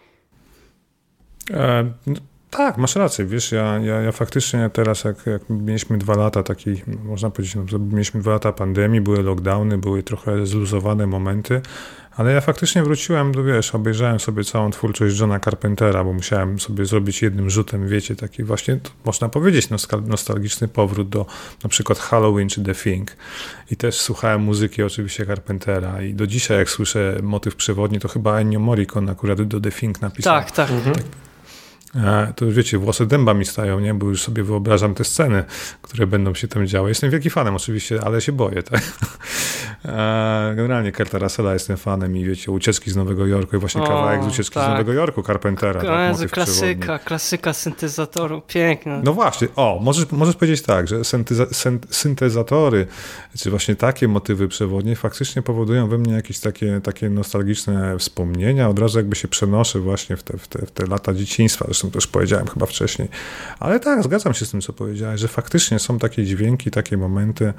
E, tak, masz rację, wiesz, ja, ja, ja faktycznie teraz, jak, jak mieliśmy dwa lata takiej, można powiedzieć, no, mieliśmy dwa lata pandemii, były lockdowny, były trochę zluzowane momenty, ale ja faktycznie wróciłem, do, wiesz, obejrzałem sobie całą twórczość Johna Carpentera, bo musiałem sobie zrobić jednym rzutem, wiecie, taki właśnie, można powiedzieć, nostalgiczny powrót do na przykład Halloween czy The Thing. I też słuchałem muzyki oczywiście Carpentera i do dzisiaj jak słyszę motyw przewodni, to chyba Ennio Morricone akurat do The Thing napisał. Tak, tak. Mhm. tak to już wiecie, włosy dęba mi stają, nie? Bo już sobie wyobrażam te sceny, które będą się tam działy. Jestem wielki fanem oczywiście, ale się boję, tak? E, generalnie Kurta Russella jestem fanem i wiecie, ucieczki z Nowego Jorku i właśnie o, kawałek z ucieczki tak. z Nowego Jorku Carpentera. Tak, klasyka, przewodni. klasyka syntezatoru, piękna. No właśnie, o, możesz, możesz powiedzieć tak, że syntezatory, czy właśnie takie motywy przewodnie faktycznie powodują we mnie jakieś takie, takie nostalgiczne wspomnienia. Od razu jakby się przenoszę właśnie w te, w te, w te lata dzieciństwa zresztą też powiedziałem chyba wcześniej. Ale tak, zgadzam się z tym, co powiedziałeś, że faktycznie są takie dźwięki, takie momenty,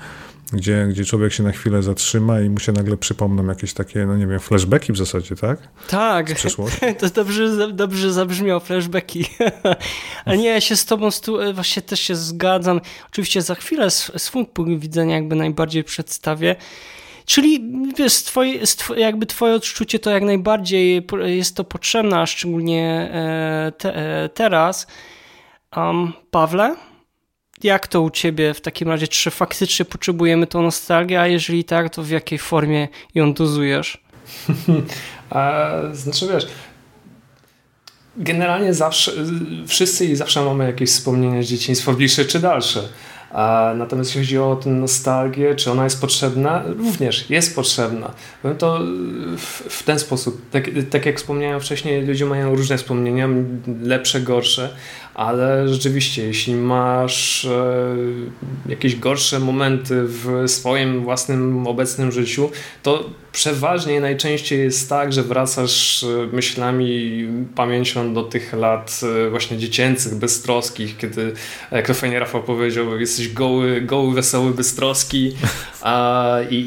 gdzie, gdzie człowiek się na chwilę zatrzyma i mu się nagle przypomną jakieś takie, no nie wiem, flashbacki w zasadzie, tak? Tak, to dobrze, dobrze zabrzmiało, flashbacki. Ale nie, ja się z tobą stu, właśnie też się zgadzam. Oczywiście za chwilę swój punkt widzenia jakby najbardziej przedstawię. Czyli wiesz, twoje, jakby twoje odczucie to jak najbardziej jest to potrzebne, a szczególnie e, te, e, teraz. Um, Pawle, jak to u ciebie w takim razie? Czy faktycznie potrzebujemy tą nostalgię, a jeżeli tak, to w jakiej formie ją dozujesz? znaczy wiesz, generalnie zawsze, wszyscy i zawsze mamy jakieś wspomnienia z dzieciństwa, bliższe czy dalsze. Natomiast jeśli chodzi o tę nostalgię, czy ona jest potrzebna? Również jest potrzebna. Powiem to w, w ten sposób. Tak, tak, jak wspomniałem wcześniej, ludzie mają różne wspomnienia, lepsze, gorsze, ale rzeczywiście, jeśli masz e, jakieś gorsze momenty w swoim własnym obecnym życiu, to przeważnie najczęściej jest tak, że wracasz e, myślami, pamięcią do tych lat e, właśnie dziecięcych, beztroskich, kiedy, jak to fajnie Rafał powiedział, jesteś goły, goły wesoły, beztroski a, i,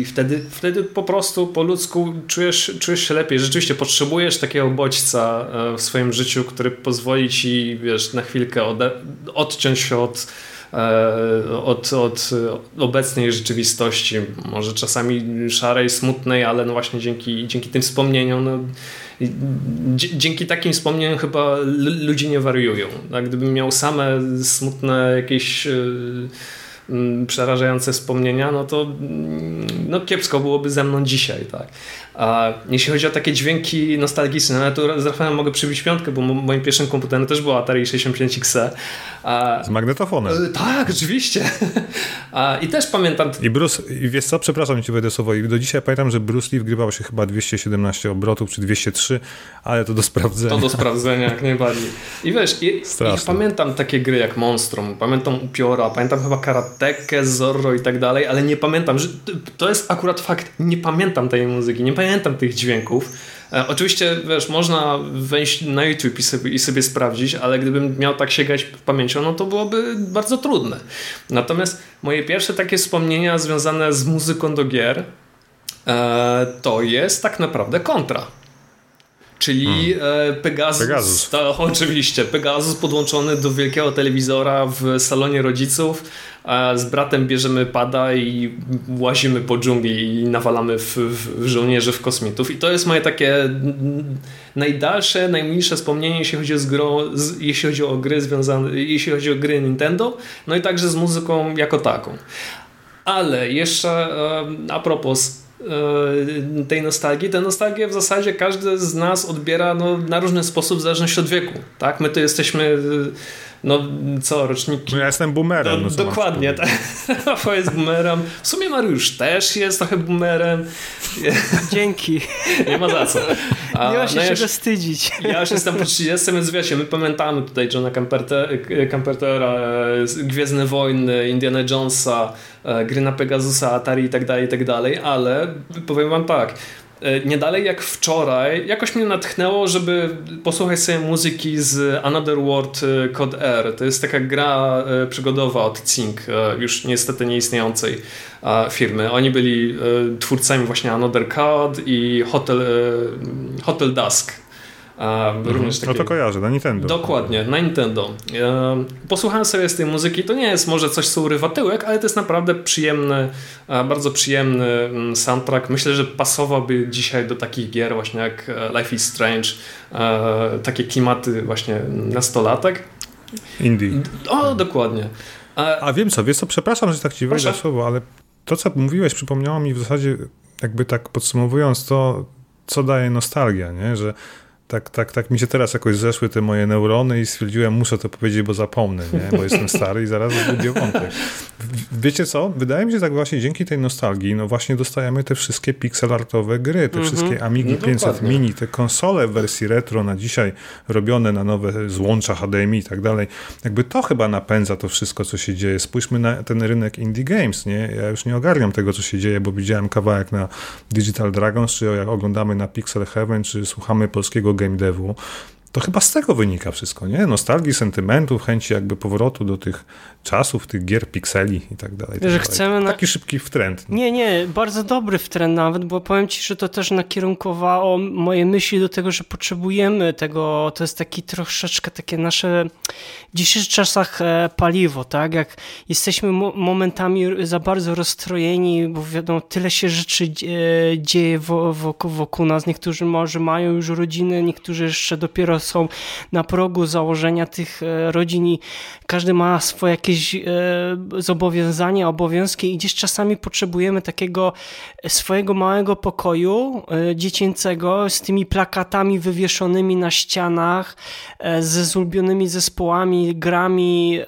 i wtedy, wtedy po prostu po ludzku czujesz, czujesz się lepiej. Rzeczywiście potrzebujesz takiego bodźca w swoim życiu, który pozwoli ci wiesz, na chwilkę ode, odciąć się od, e, od, od obecnej rzeczywistości, może czasami szarej, smutnej, ale no właśnie dzięki, dzięki tym wspomnieniom, no, dzięki takim wspomnieniom chyba ludzie nie wariują. Tak? Gdybym miał same smutne jakieś e, przerażające wspomnienia, no to no kiepsko byłoby ze mną dzisiaj, tak. A jeśli chodzi o takie dźwięki nostalgiczne, no to z Rafałem mogę przybić piątkę, bo moim pierwszym komputerem też było Atari 65 XE. A, z magnetofonem. E, tak, oczywiście. A, I też pamiętam... I Bruce, i wiesz co, przepraszam cię wejdę słowo, i do dzisiaj pamiętam, że Bruce Lee wgrywał się chyba 217 obrotów, czy 203, ale to do sprawdzenia. To do sprawdzenia, jak najbardziej. I wiesz, i, i pamiętam takie gry jak Monstrum, pamiętam Upiora, pamiętam chyba Karatekę, Zorro i tak dalej, ale nie pamiętam, że to jest akurat fakt, nie pamiętam tej muzyki, nie pamiętam tych dźwięków. E, oczywiście, wiesz, można wejść na YouTube i sobie, i sobie sprawdzić, ale gdybym miał tak sięgać pamięcią, no to byłoby bardzo trudne. Natomiast moje pierwsze takie wspomnienia związane z muzyką do gier e, to jest tak naprawdę kontra. Czyli hmm. E, Pegasus, Pegasus. To, oczywiście, Pegasus podłączony do wielkiego telewizora w salonie rodziców. Z bratem bierzemy pada i łazimy po dżungli i nawalamy w, w żołnierzy, w kosmitów. I to jest moje takie najdalsze, najmniejsze wspomnienie, jeśli chodzi o, jeśli chodzi o gry związane, jeśli chodzi o gry Nintendo, no i także z muzyką jako taką. Ale jeszcze a propos E, tej nostalgii. Tę nostalgię w zasadzie każdy z nas odbiera no, na różny sposób w zależności od wieku. Tak? My to jesteśmy no co, roczniki... No ja jestem boomerem. No, dokładnie, tak. Rafał jest boomerem. W sumie Mariusz też jest trochę boomerem. Dzięki. Nie ma za co. A, nie ma się no czego wstydzić. Ja już jestem po 30, więc wiecie, my pamiętamy tutaj Johna Campertera, Gwiezdne Wojny, Indiana Jonesa, e, gry na Pegasusa, Atari i tak dalej, i tak dalej, ale powiem wam tak, E, nie dalej jak wczoraj, jakoś mnie natchnęło, żeby posłuchać sobie muzyki z Another World e, Code R. To jest taka gra e, przygodowa od Cink, już niestety nieistniejącej firmy. Oni byli twórcami właśnie Another Code i Hotel, Hotel Dusk. Mhm. Również takie... No to kojarzę, na Nintendo. Dokładnie, na Nintendo. Posłuchałem sobie z tej muzyki, to nie jest może coś, co urywa tyłek, ale to jest naprawdę przyjemny, bardzo przyjemny mm, soundtrack. Myślę, że pasowałby dzisiaj do takich gier właśnie jak e, Life is Strange, takie klimaty właśnie nastolatek. Indie. O, dokładnie. A, A wiem co, wiesz co, przepraszam, że tak ci wejdę słowo, ale to, co mówiłeś, przypomniało mi w zasadzie, jakby tak podsumowując to, co daje nostalgia, nie? że tak, tak, tak mi się teraz jakoś zeszły te moje neurony i stwierdziłem, muszę to powiedzieć, bo zapomnę, nie? bo jestem stary i zaraz zgubię wątek. Wiecie co? Wydaje mi się, że tak właśnie dzięki tej nostalgii, no właśnie dostajemy te wszystkie pixelartowe gry, te mm -hmm. wszystkie Amigi no 500 dokładnie. Mini, te konsole w wersji retro na dzisiaj robione na nowe złącza HDMI i tak dalej. Jakby to chyba napędza to wszystko, co się dzieje. Spójrzmy na ten rynek indie games, nie? Ja już nie ogarniam tego, co się dzieje, bo widziałem kawałek na Digital Dragons, czy jak oglądamy na Pixel Heaven, czy słuchamy polskiego game devu, to chyba z tego wynika wszystko, nie? Nostalgii, sentymentów, chęci jakby powrotu do tych czasów, tych gier pikseli i tak dalej. Tak że chcemy na... Taki szybki wtrend. Nie, nie, bardzo dobry wtrend nawet, bo powiem ci, że to też nakierunkowało moje myśli do tego, że potrzebujemy tego, to jest taki troszeczkę takie nasze w dzisiejszych czasach e, paliwo, tak? Jak jesteśmy momentami za bardzo rozstrojeni, bo wiadomo, tyle się rzeczy e, dzieje wokół, wokół nas. Niektórzy może mają już rodziny, niektórzy jeszcze dopiero są na progu założenia tych e, rodzin i każdy ma swoje jakieś e, zobowiązania, obowiązki i gdzieś czasami potrzebujemy takiego swojego małego pokoju e, dziecięcego z tymi plakatami wywieszonymi na ścianach, ze zulubionymi zespołami, grami,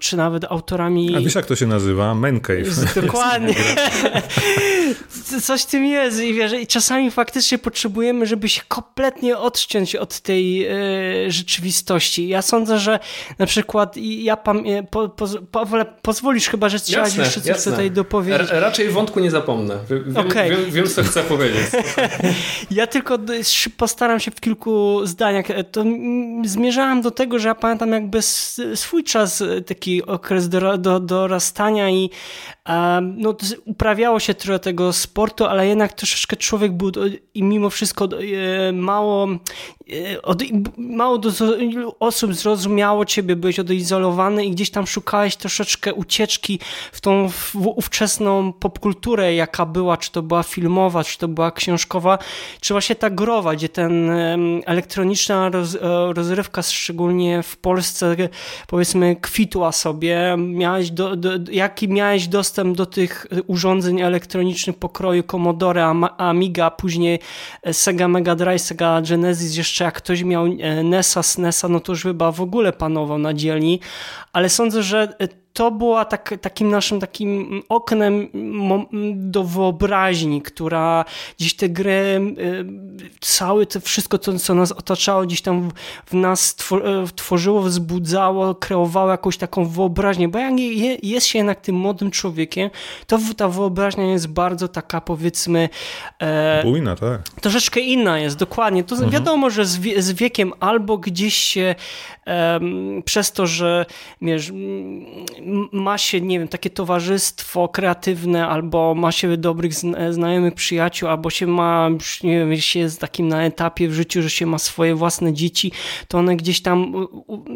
czy nawet autorami. A wiesz jak to się nazywa? Man cave. Dokładnie. Coś w tym jest i wiesz, i czasami faktycznie potrzebujemy, żeby się kompletnie odciąć od tej E, rzeczywistości. Ja sądzę, że na przykład ja pam, e, po, po, po, pozwolisz chyba, że trzeba jasne, jeszcze coś tutaj dopowiedzieć. R raczej wątku nie zapomnę. Wiem, okay. wiem, wiem, co chcę powiedzieć. ja tylko postaram się w kilku zdaniach. E, to zmierzałem do tego, że ja pamiętam jakby swój czas, taki okres do, do, dorastania i no, uprawiało się trochę tego sportu, ale jednak troszeczkę człowiek był i mimo wszystko mało od, mało do, osób zrozumiało ciebie, byłeś odizolowany i gdzieś tam szukałeś troszeczkę ucieczki w tą w, ówczesną popkulturę, jaka była, czy to była filmowa, czy to była książkowa, czy właśnie ta growa, gdzie ten elektroniczna roz, e, rozrywka, szczególnie w Polsce, powiedzmy, kwitła sobie, miałeś do, do, jaki miałeś dostęp dostęp do tych urządzeń elektronicznych pokroju Commodore, Amiga, później Sega Mega Drive, Sega Genesis, jeszcze jak ktoś miał NESa, SNESa, no to już chyba w ogóle panował na dzielni, ale sądzę, że to była tak, takim naszym takim oknem do wyobraźni, która gdzieś te gry, całe to wszystko, to, co nas otaczało, gdzieś tam w nas e, tworzyło, wzbudzało, kreowało jakąś taką wyobraźnię, bo jak jest się jednak tym młodym człowiekiem, to ta wyobraźnia jest bardzo taka powiedzmy... E, Bujna, tak. Troszeczkę inna jest, dokładnie. To mhm. wiadomo, że z, z wiekiem albo gdzieś się przez to, że wiesz, ma się, nie wiem, takie towarzystwo kreatywne, albo ma się dobrych znajomych przyjaciół, albo się ma, nie wiem, się jest takim na etapie w życiu, że się ma swoje własne dzieci, to one gdzieś tam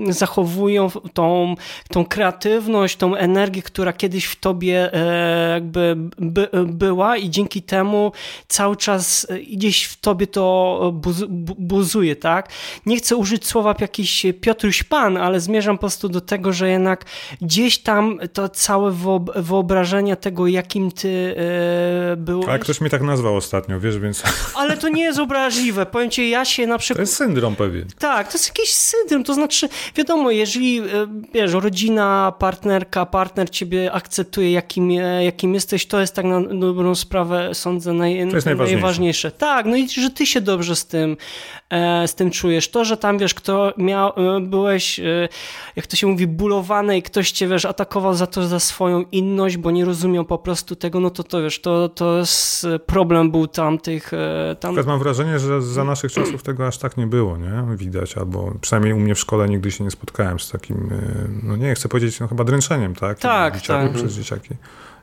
zachowują tą, tą kreatywność, tą energię, która kiedyś w tobie e, jakby by, była i dzięki temu cały czas gdzieś w tobie to buzuje, tak? Nie chcę użyć słowa jakiś Piotr Piotruś Pan, ale zmierzam po prostu do tego, że jednak gdzieś tam to całe wyobrażenie tego, jakim ty e, byłeś. Ale ktoś mnie tak nazwał ostatnio, wiesz, więc... Ale to nie jest obraźliwe. Powiem ci, ja się na przykład... To jest syndrom pewien. Tak, to jest jakiś syndrom, to znaczy, wiadomo, jeżeli, e, wiesz, rodzina, partnerka, partner ciebie akceptuje, jakim, e, jakim jesteś, to jest tak na dobrą sprawę, sądzę, naj, to jest najważniejsze. najważniejsze. Tak, no i że ty się dobrze z tym, z tym czujesz. To, że tam, wiesz, kto miał, byłeś, e, jak to się mówi, bulowany i ktoś cię, wiesz, atakował za to, za swoją inność, bo nie rozumiał po prostu tego, no to to, wiesz, to, to jest problem był tam tych... E, tam... mam wrażenie, że za naszych czasów tego aż tak nie było, nie? Widać, albo przynajmniej u mnie w szkole nigdy się nie spotkałem z takim, e, no nie chcę powiedzieć, no chyba dręczeniem, tak? Tak, dzieciaki, tak. Przez dzieciaki.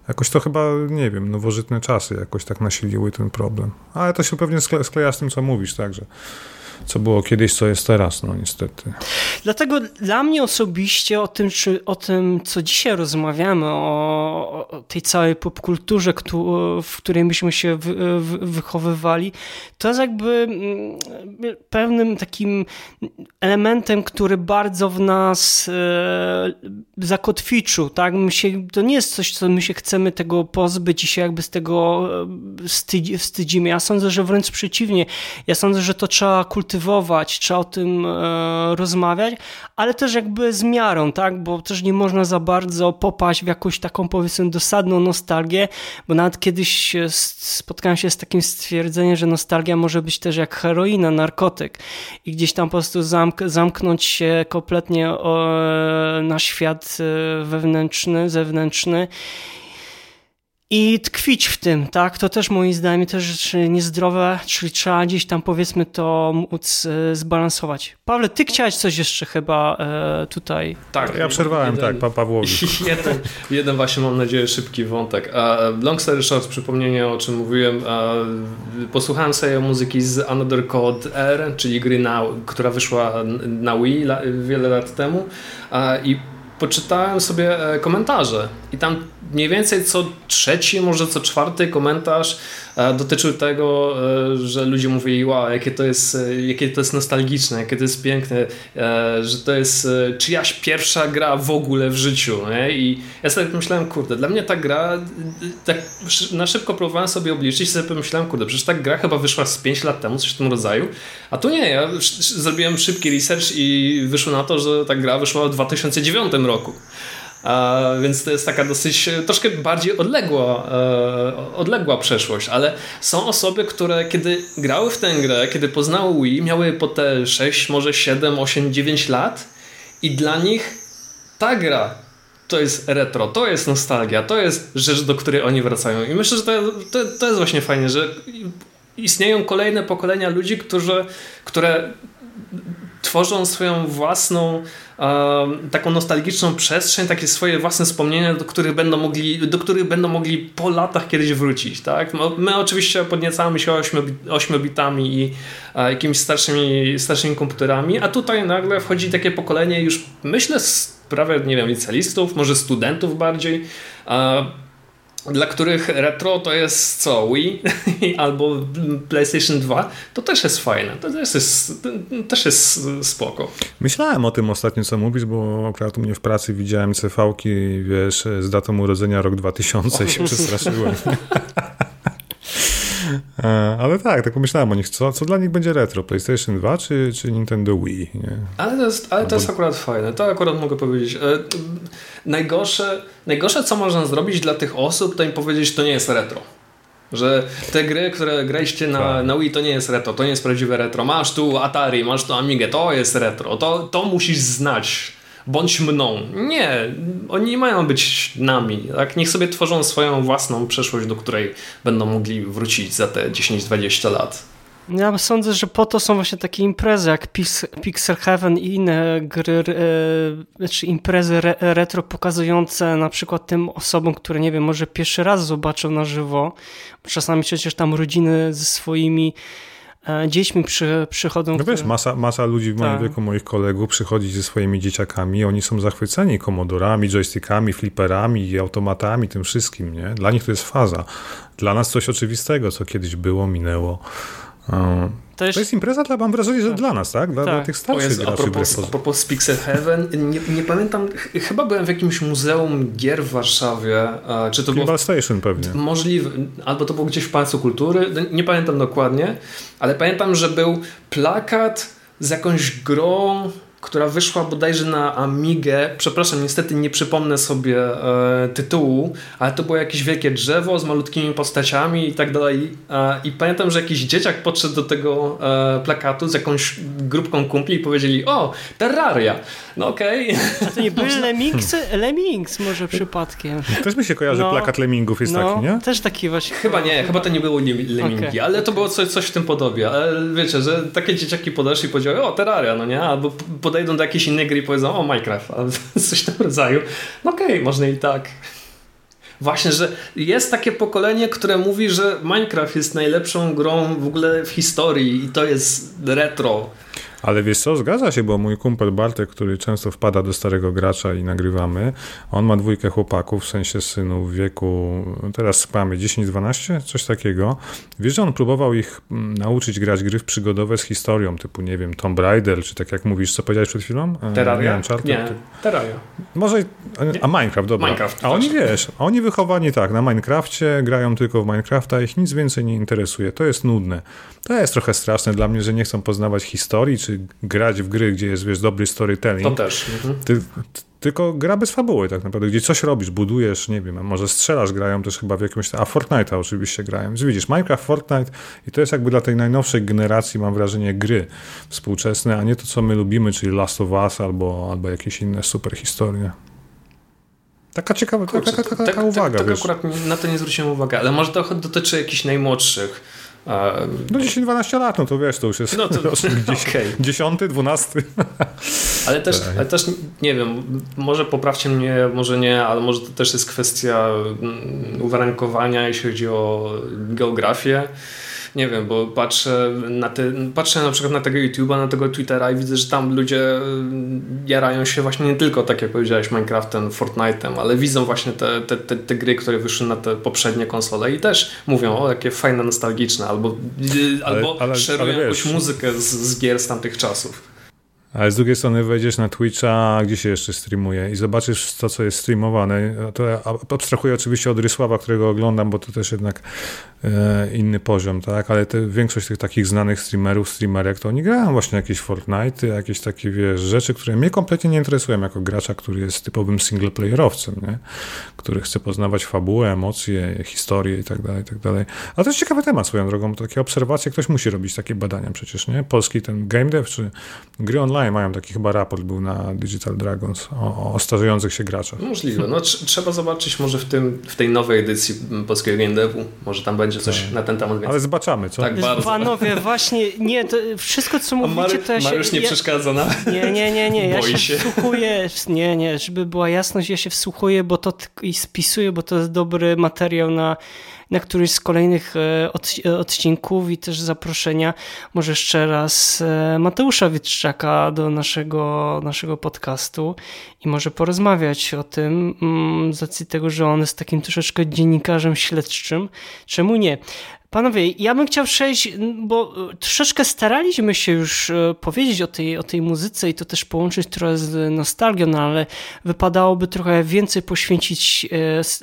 Jakoś to chyba, nie wiem, nowożytne czasy jakoś tak nasiliły ten problem. Ale to się pewnie skleja z tym, co mówisz, tak, że co było kiedyś, co jest teraz, no niestety. Dlatego dla mnie osobiście o tym, czy, o tym co dzisiaj rozmawiamy, o, o tej całej popkulturze, w której myśmy się wy, wy, wychowywali, to jest jakby mm, pewnym takim elementem, który bardzo w nas e, zakotwiczył. Tak? My się, to nie jest coś, co my się chcemy tego pozbyć i się jakby z tego e, wstydzimy. Ja sądzę, że wręcz przeciwnie. Ja sądzę, że to trzeba kultywować kultywować, trzeba o tym e, rozmawiać, ale też jakby z miarą, tak, bo też nie można za bardzo popaść w jakąś taką powiedzmy dosadną nostalgię, bo nawet kiedyś spotkałem się z takim stwierdzeniem, że nostalgia może być też jak heroina, narkotyk. I gdzieś tam po prostu zamk zamknąć się kompletnie na świat e, wewnętrzny, zewnętrzny i tkwić w tym, tak? To też moim zdaniem też rzeczy niezdrowe, czyli trzeba gdzieś tam powiedzmy to móc e, zbalansować. Pawle, ty chciałeś coś jeszcze chyba e, tutaj. Tak, ja przerwałem, jeden, tak, pa Pawłowi. Jeden, jeden właśnie mam nadzieję szybki wątek. Long story short, przypomnienie o czym mówiłem, posłuchałem sobie muzyki z Another Code R, czyli gry, na, która wyszła na Wii wiele lat temu i poczytałem sobie e, komentarze. I tam mniej więcej co trzeci, może co czwarty komentarz dotyczył tego, e, że ludzie mówili, wow, jakie to jest, jakie to jest nostalgiczne, jakie to jest piękne, że to jest czyjaś pierwsza gra w ogóle w życiu. Nie? I ja sobie pomyślałem, kurde, dla mnie ta gra, tak na szybko próbowałem sobie obliczyć sobie pomyślałem, kurde, przecież ta gra chyba wyszła z 5 lat temu, coś w tym rodzaju, a tu nie, ja zrobiłem szybki research i wyszło na to, że ta gra wyszła w 2009 roku. Więc to jest taka dosyć, troszkę bardziej odległa, e, odległa przeszłość, ale są osoby, które kiedy grały w tę grę, kiedy poznały Wii, miały po te 6, może 7, 8, 9 lat i dla nich ta gra to jest retro, to jest nostalgia, to jest rzecz, do której oni wracają. I myślę, że to, to, to jest właśnie fajnie, że istnieją kolejne pokolenia ludzi, którzy, które tworzą swoją własną taką nostalgiczną przestrzeń, takie swoje własne wspomnienia, do których będą mogli, do których będą mogli po latach kiedyś wrócić. Tak? My oczywiście podniecamy się 8, bitami i jakimiś starszymi, starszymi komputerami, a tutaj nagle wchodzi takie pokolenie już myślę prawie, nie wiem, licealistów, może studentów bardziej, dla których retro to jest co, Wii albo PlayStation 2, to też jest fajne, to też jest, też jest spoko. Myślałem o tym ostatnio, co mówisz, bo akurat u mnie w pracy widziałem CV-ki, wiesz, z datą urodzenia rok 2000 i się przestraszyłem. E, ale tak, tak pomyślałem o nich. Co, co dla nich będzie retro? PlayStation 2 czy, czy Nintendo Wii? Nie? Ale to jest, ale to jest akurat fajne. To akurat mogę powiedzieć. E, najgorsze, najgorsze, co można zrobić dla tych osób, to im powiedzieć, że to nie jest retro. Że te gry, które graliście na, tak. na Wii, to nie jest retro, to nie jest prawdziwe retro. Masz tu Atari, masz tu Amigę, to jest retro. To, to musisz znać bądź mną. Nie, oni nie mają być nami. Tak? Niech sobie tworzą swoją własną przeszłość, do której będą mogli wrócić za te 10-20 lat. Ja sądzę, że po to są właśnie takie imprezy jak Pixel Heaven i inne gry, e, czy imprezy re, retro pokazujące na przykład tym osobom, które nie wiem, może pierwszy raz zobaczą na żywo. Czasami przecież tam rodziny ze swoimi dziećmi przy, przychodzą. No wiesz, masa, masa ludzi w moim tak. wieku, moich kolegów, przychodzi ze swoimi dzieciakami, oni są zachwyceni komodorami, joystickami, flipperami, automatami, tym wszystkim, nie? Dla nich to jest faza. Dla nas coś oczywistego, co kiedyś było, minęło. To jest, to jest impreza, dla, mam wrażenie, że tak. dla nas, tak? Dla, tak. dla tych starszych jest, graczy. A propos, a propos Pixel Heaven, nie, nie, pamiętam, chyba byłem w jakimś muzeum gier w Warszawie. Czy to było... Station pewnie. Możliwe, albo to było gdzieś w Pałacu Kultury, no, nie pamiętam dokładnie, ale pamiętam, że był plakat z jakąś grą która wyszła bodajże na Amigę. Przepraszam, niestety nie przypomnę sobie e, tytułu, ale to było jakieś wielkie drzewo z malutkimi postaciami i tak dalej. E, I pamiętam, że jakiś dzieciak podszedł do tego e, plakatu z jakąś grupką kumpli i powiedzieli: O, Terraria! No okej. Okay. To nie były Lemmings? Lemmings może przypadkiem. Też mi się kojarzy, no, plakat Lemmingów jest no, taki, nie? Też taki właśnie. Chyba nie, chyba to nie było Lemmingi, okay. ale to było coś, coś w tym podobie. Ale wiecie, że takie dzieciaki podeszli i powiedziały: O, Terraria, no nie? Albo podejdą do jakiejś innej gry i powiedzą, o Minecraft, coś w tym rodzaju. No okej, okay, można i tak. Właśnie, że jest takie pokolenie, które mówi, że Minecraft jest najlepszą grą w ogóle w historii i to jest retro. Ale wiesz co, zgadza się, bo mój kumpel Bartek, który często wpada do starego gracza i nagrywamy, on ma dwójkę chłopaków, w sensie synów w wieku, teraz spamy 10-12, coś takiego. Wiesz, że on próbował ich mm, nauczyć grać gry przygodowe z historią, typu, nie wiem, Tomb Raider, czy tak jak mówisz, co powiedziałeś przed chwilą? E, Terraria? Nie, Terraria. Może, a Minecraft, dobra. Minecraft, a oni, wiesz, oni wychowani tak, na Minecrafcie, grają tylko w Minecrafta, ich nic więcej nie interesuje, to jest nudne. To jest trochę straszne dla mnie, że nie chcą poznawać historii, czy grać w gry, gdzie jest, wiesz, dobry storytelling. To też. Mhm. Ty, tylko gra bez fabuły tak naprawdę, gdzie coś robisz, budujesz, nie wiem, może strzelasz, grają też chyba w jakimś, a Fortnite'a oczywiście grają. Więc widzisz, Minecraft, Fortnite i to jest jakby dla tej najnowszej generacji, mam wrażenie, gry współczesne, a nie to, co my lubimy, czyli Last of Us albo, albo jakieś inne super historie. Taka ciekawa Kurczę, taka, taka, taka tak, uwaga. Tak, tak akurat na to nie zwróciłem uwagi, ale może to dotyczy jakichś najmłodszych no 10-12 lat, no to wiesz, to już jest no to, okay. 10, 12. Ale też, ale też nie wiem, może poprawcie mnie, może nie, ale może to też jest kwestia mm, uwarunkowania, jeśli chodzi o geografię nie wiem, bo patrzę na, te, patrzę na przykład na tego YouTube'a, na tego Twittera i widzę, że tam ludzie mm, jarają się właśnie nie tylko, tak jak powiedziałeś, Minecraftem, Fortnite'em, ale widzą właśnie te, te, te, te gry, które wyszły na te poprzednie konsole i też mówią, o jakie fajne, nostalgiczne, albo, ale, albo ale, szerują ale jakąś muzykę z, z gier z tamtych czasów. Ale z drugiej strony wejdziesz na Twitcha, gdzie się jeszcze streamuje i zobaczysz to, co jest streamowane. To ja abstrahuję oczywiście od Rysława, którego oglądam, bo to też jednak e, inny poziom, tak? Ale te, większość tych takich znanych streamerów, streamerek, to oni grają właśnie jakieś Fortnite, jakieś takie, wiesz, rzeczy, które mnie kompletnie nie interesują jako gracza, który jest typowym singleplayerowcem, nie? Który chce poznawać fabułę, emocje, historię i tak dalej, i tak dalej. Ale to jest ciekawy temat swoją drogą, bo takie obserwacje, ktoś musi robić takie badania przecież, nie? Polski ten game dev, czy gry online mają taki chyba raport, był na Digital Dragons o, o starzejących się graczach. Możliwe. No, trzeba zobaczyć może w, tym, w tej nowej edycji polskiego Game Devu. Może tam będzie coś tak. na ten temat więcej. Ale zobaczymy, co? Tak, bardzo. Panowie, właśnie, nie, to wszystko co mówicie, Mary, to ja się... Mariusz nie ja, przeszkadza na... Nie, nie, nie, nie, ja się, się wsłuchuję, nie, nie, żeby była jasność, ja się wsłuchuję, bo to i spisuję, bo to jest dobry materiał na na któryś z kolejnych e, odcinków i też zaproszenia może jeszcze raz e, Mateusza Witczaka do naszego, naszego podcastu i może porozmawiać o tym mm, z racji tego, że on jest takim troszeczkę dziennikarzem śledczym. Czemu nie? Panowie, ja bym chciał przejść, bo troszeczkę staraliśmy się już e, powiedzieć o tej, o tej muzyce i to też połączyć trochę z nostalgią, no ale wypadałoby trochę więcej poświęcić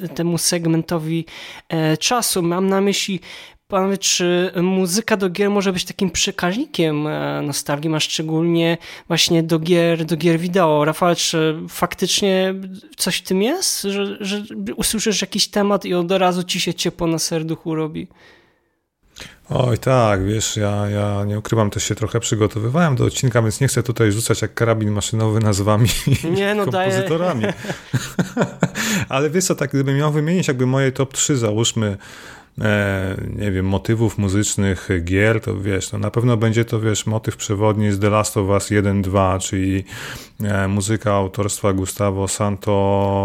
e, temu segmentowi e, czasu. Mam na myśli Panowie, czy muzyka do gier może być takim przekaźnikiem nostalgii, a szczególnie właśnie do gier, do gier wideo? Rafał, czy faktycznie coś w tym jest, że, że usłyszysz jakiś temat i od razu ci się ciepło na serduchu robi? Oj tak, wiesz, ja, ja nie ukrywam, też się trochę przygotowywałem do odcinka, więc nie chcę tutaj rzucać jak karabin maszynowy nazwami nie, no kompozytorami. Ale wiesz co, tak gdybym miał wymienić jakby moje top 3, załóżmy, nie wiem, motywów muzycznych gier, to wiesz, to na pewno będzie to, wiesz, motyw przewodni z The Last of Us 1-2, czyli e, muzyka autorstwa Gustavo Santo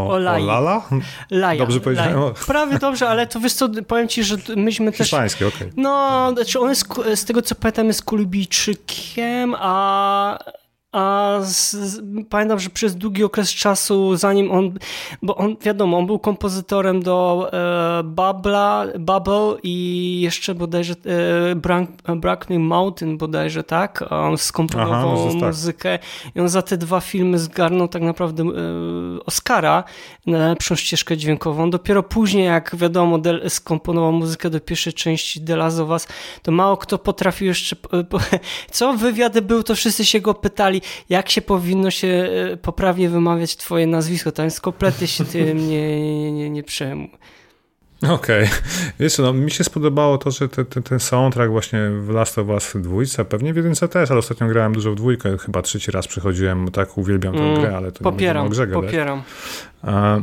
Olala? Laja, dobrze powiedziałem? Laja. Prawie dobrze, ale to wiesz co, powiem ci, że myśmy też... Hiszpański, okej. Okay. No, znaczy on jest, z tego co pamiętam jest Kulubijczykiem, a a z, z, pamiętam, że przez długi okres czasu, zanim on, bo on, wiadomo, on był kompozytorem do e, Babla, Bubble i jeszcze bodajże e, Brank, Brackney Mountain bodajże, tak? On skomponował Aha, tak. muzykę tak. i on za te dwa filmy zgarnął tak naprawdę e, Oscara na lepszą ścieżkę dźwiękową. Dopiero później, jak wiadomo, del, skomponował muzykę do pierwszej części The Last of Us, to mało kto potrafił jeszcze, e, co wywiady był, to wszyscy się go pytali, jak się powinno się e, poprawnie wymawiać twoje nazwisko, to jest kompletnie się tym nie, nie, nie, nie przejmuj. Okej. Okay. Wiesz no mi się spodobało to, że te, te, ten soundtrack właśnie w Last of Us dwójce, pewnie w jedynce też, ale ostatnio grałem dużo w dwójkę, chyba trzeci raz przychodziłem, tak uwielbiam tę mm, grę, ale to popieram, nie grze Popieram, A,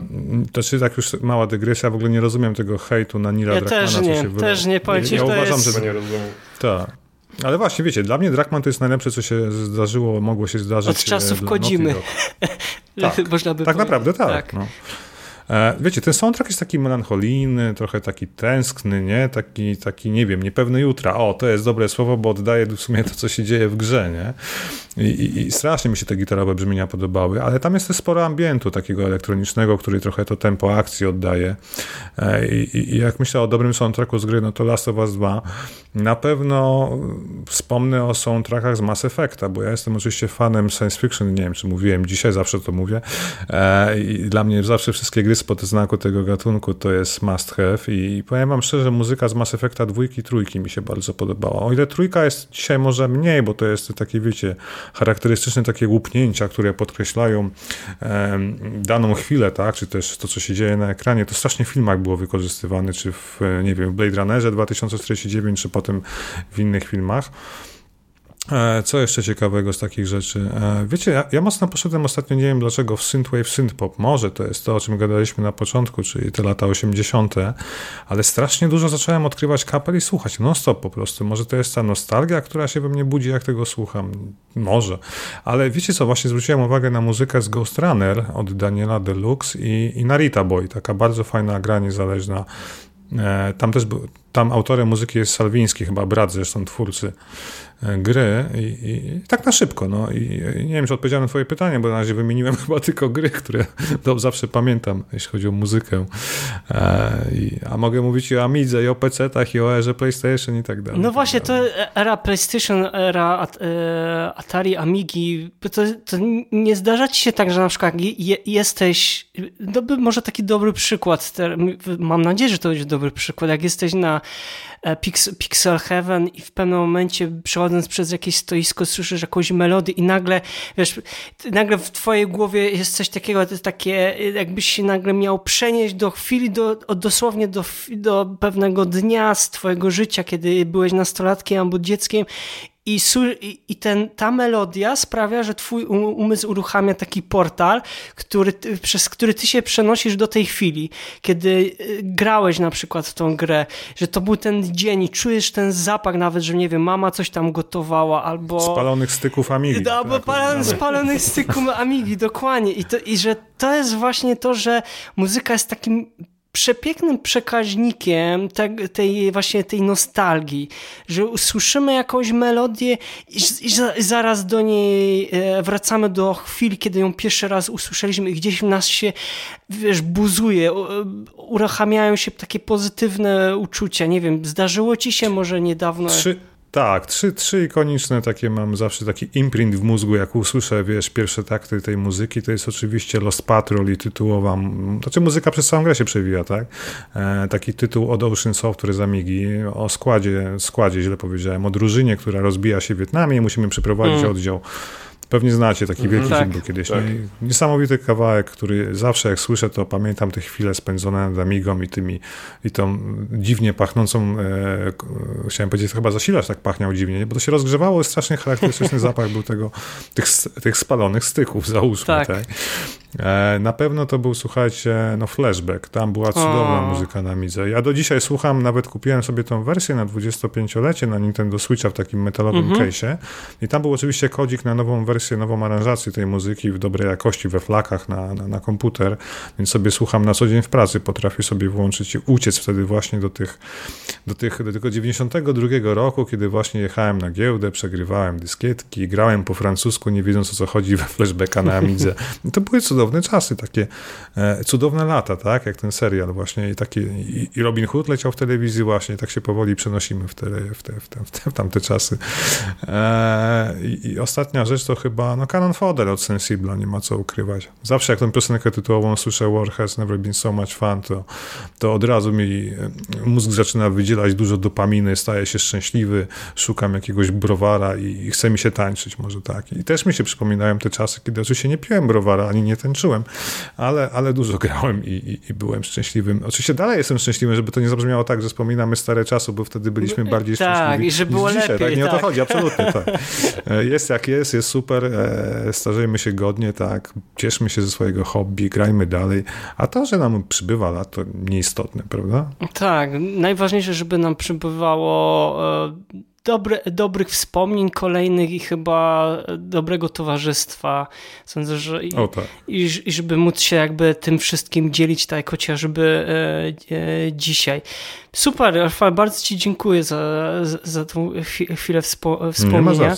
To czy tak już mała dygresja, w ogóle nie rozumiem tego hejtu na Nila ja Drakmana. też nie, też nie, powiem ja, ja uważam, jest... że nie rozumiem. Tak. Ale właśnie, wiecie, dla mnie Drakman to jest najlepsze, co się zdarzyło, mogło się zdarzyć. Od czasów Kodzimy. tak, Można by tak naprawdę tak. tak. No. E, wiecie, ten soundtrack jest taki melancholijny, trochę taki tęskny, nie? Taki, taki, nie wiem, niepewny jutra. O, to jest dobre słowo, bo oddaje w sumie to, co się dzieje w grze, nie? I, i, i strasznie mi się te gitarowe brzmienia podobały, ale tam jest też sporo ambientu takiego elektronicznego, który trochę to tempo akcji oddaje. E, I, i jak myślę o dobrym soundtracku z gry, no to Last of Us 2 na pewno wspomnę o soundtrackach z Mass Effecta, bo ja jestem oczywiście fanem science fiction, nie wiem, czy mówiłem dzisiaj, zawsze to mówię. E, I dla mnie zawsze wszystkie gry spod znaku tego gatunku to jest must have i powiem wam szczerze, muzyka z Mass Effecta dwójki, trójki mi się bardzo podobała. O ile trójka jest dzisiaj może mniej, bo to jest takie, wiecie, charakterystyczne takie łupnięcia, które podkreślają e, daną chwilę, tak, czy też to, co się dzieje na ekranie, to strasznie w filmach było wykorzystywane, czy w, nie wiem, Blade Runnerze 2049, czy potem w innych filmach. E, co jeszcze ciekawego z takich rzeczy? E, wiecie, ja, ja, mocno poszedłem ostatnio, nie wiem dlaczego, w synthwave, synthpop. Może to jest to, o czym gadaliśmy na początku, czyli te lata 80., ale strasznie dużo zacząłem odkrywać kapel i słuchać non-stop po prostu. Może to jest ta nostalgia, która się we mnie budzi, jak tego słucham. Może. Ale wiecie co, właśnie zwróciłem uwagę na muzykę z Ghost Runner od Daniela Deluxe i, i Narita Boy. Taka bardzo fajna gra niezależna. E, tam też był, tam autorem muzyki jest Salwiński, chyba brat zresztą twórcy E, gry i, i, tak na szybko. No. I, nie wiem, czy odpowiedziałem na twoje pytanie, bo na razie wymieniłem chyba tylko gry, które to zawsze pamiętam, jeśli chodzi o muzykę. E, i, a mogę mówić i o Amidze, i o PC-tach, i o erze PlayStation i tak dalej. No właśnie, to era PlayStation, era e, Atari, Amigi, to, to nie zdarza ci się tak, że na przykład je, jesteś, no może taki dobry przykład, mam nadzieję, że to będzie dobry przykład, jak jesteś na E, Pixel Heaven i w pewnym momencie przechodząc przez jakieś stoisko słyszysz jakąś melodię i nagle, wiesz, nagle w twojej głowie jest coś takiego, to jest takie, jakbyś się nagle miał przenieść do chwili, do, dosłownie do, do pewnego dnia z twojego życia, kiedy byłeś nastolatkiem albo dzieckiem i, i ten, ta melodia sprawia, że twój umysł uruchamia taki portal, który, przez który ty się przenosisz do tej chwili, kiedy y, grałeś na przykład w tą grę, że to był ten dzień i czujesz ten zapach nawet, że nie wiem, mama coś tam gotowała albo... Spalonych styków Amigi. No, albo tak, spalonych styków Amigi, dokładnie. I, to, I że to jest właśnie to, że muzyka jest takim przepięknym przekaźnikiem te, tej właśnie tej nostalgii, że usłyszymy jakąś melodię i, i, zaraz do niej e, wracamy do chwili, kiedy ją pierwszy raz usłyszeliśmy i gdzieś w nas się, wiesz, buzuje, uruchamiają się takie pozytywne uczucia. Nie wiem, zdarzyło ci się może niedawno... tak, trzy, trzy ikoniczne takie mam zawsze taki imprint w mózgu, jak usłyszę, wiesz, pierwsze takty tej muzyki, to jest oczywiście Lost Patrol i tytułowa, znaczy muzyka przez całą grę się przewija, tak? E, taki tytuł od Ocean Software z Amigi, o składzie, składzie źle powiedziałem, o drużynie, która rozbija się w Wietnamie i musimy przeprowadzić mm. oddział Pewnie znacie, taki wielki tak, film był kiedyś. Tak. Niesamowity kawałek, który zawsze jak słyszę, to pamiętam te chwile spędzone nad Amigą i tymi, i tą dziwnie pachnącą, e, chciałem powiedzieć, chyba zasilacz tak pachniał dziwnie, bo to się rozgrzewało, strasznie charakterystyczny zapach był tego, tych, tych spalonych styków, załóżmy. Tak. tak. E, na pewno to był, słuchajcie, no flashback, tam była cudowna o. muzyka na Amidze. Ja do dzisiaj słucham, nawet kupiłem sobie tą wersję na 25-lecie na Nintendo Switcha w takim metalowym mhm. case'ie i tam był oczywiście kodzik na nową wersję wersję, nową aranżację tej muzyki w dobrej jakości, we flakach na, na, na komputer, więc sobie słucham na co dzień w pracy, potrafię sobie włączyć i uciec wtedy właśnie do tych, do tych, do tego 92 roku, kiedy właśnie jechałem na giełdę, przegrywałem dyskietki, grałem po francusku, nie wiedząc o co chodzi we flashbacka na Amidze. I to były cudowne czasy, takie e, cudowne lata, tak, jak ten serial właśnie i, takie, i, Robin Hood leciał w telewizji właśnie, tak się powoli przenosimy w, w, te, w, te, w, te, w tamte czasy. E, i, I ostatnia rzecz to chyba, no Canon Fodder od Sensibla, nie ma co ukrywać. Zawsze jak tę piosenkę tytułową słyszę War has never been so much fun, to, to od razu mi e, mózg zaczyna wydzielać dużo dopaminy, staję się szczęśliwy, szukam jakiegoś browara i, i chce mi się tańczyć, może tak. I też mi się przypominają te czasy, kiedy oczywiście nie piłem browara, ani nie tańczyłem, ale, ale dużo grałem i, i, i byłem szczęśliwym. Oczywiście dalej jestem szczęśliwy, żeby to nie zabrzmiało tak, że wspominamy stare czasy, bo wtedy byliśmy no, bardziej tak, szczęśliwi. Tak, i że było dzisiaj, lepiej. Tak? Nie tak. o to chodzi, absolutnie tak. E, jest jak jest, jest super, super, e, starzejmy się godnie, tak, cieszmy się ze swojego hobby, grajmy dalej, a to, że nam przybywa lat, to nieistotne, prawda? Tak, najważniejsze, żeby nam przybywało e, dobre, dobrych wspomnień kolejnych i chyba dobrego towarzystwa. Sądzę, że i, o, tak. i, i, żeby móc się jakby tym wszystkim dzielić, tak chociażby e, e, dzisiaj. Super, Rafał, bardzo Ci dziękuję za, za, za tą chwilę wspo wspomnienia.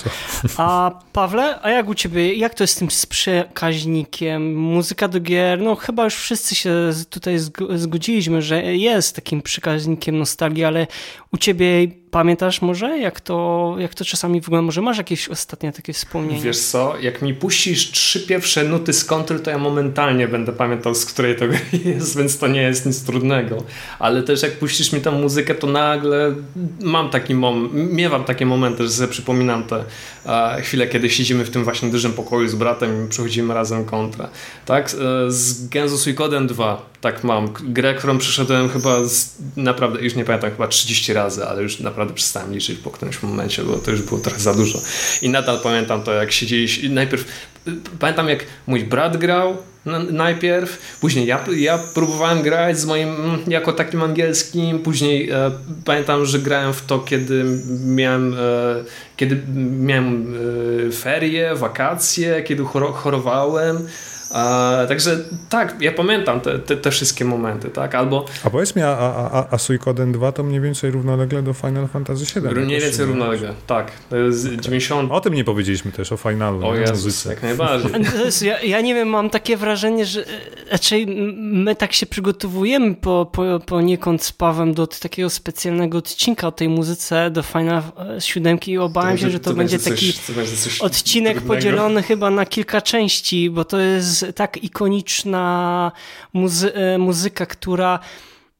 A Pawle, a jak u Ciebie, jak to jest z tym z przekaźnikiem? Muzyka do gier, no chyba już wszyscy się tutaj zgodziliśmy, że jest takim przekaźnikiem nostalgii, ale u Ciebie pamiętasz może, jak to, jak to czasami wygląda? Może masz jakieś ostatnie takie wspomnienia? Wiesz co, jak mi puścisz trzy pierwsze nuty z kontry, to ja momentalnie będę pamiętał, z której to jest, więc to nie jest nic trudnego. Ale też jak puścisz mi tą muzykę, to nagle mam taki moment, miewam takie momenty, że sobie przypominam te chwile, kiedy siedzimy w tym właśnie dużym pokoju z bratem i przechodzimy razem kontrę. Tak? E, z Genzo Suikoden 2 tak mam. Grę, którą przeszedłem chyba z, naprawdę, już nie pamiętam, chyba 30 razy, ale już naprawdę przestałem liczyć po którymś momencie, bo to już było trochę za dużo. I nadal pamiętam to, jak siedzieliśmy, najpierw pamiętam jak mój brat grał najpierw, później ja, ja próbowałem grać z moim mm, jako takim angielskim, później e, pamiętam, że grałem w to, kiedy miałem, e, kiedy miałem e, ferie, wakacje, kiedy chorowałem. A, także tak, ja pamiętam te, te, te, wszystkie momenty, tak? Albo... A powiedz mi, a, a, a Suikoden 2 to mniej więcej równolegle do Final Fantasy VII? Mniej więcej równolegle, tak. To jest 90... O tym nie powiedzieliśmy też, o finalu. O Jezus, jak najbardziej. Ja, ja nie wiem, mam takie wrażenie, że raczej my tak się przygotowujemy po, po, poniekąd z Pawem do takiego specjalnego odcinka o tej muzyce do Final 7 i obawiam się, że to, to będzie taki coś, odcinek trudnego. podzielony chyba na kilka części, bo to jest tak ikoniczna muzy e, muzyka, która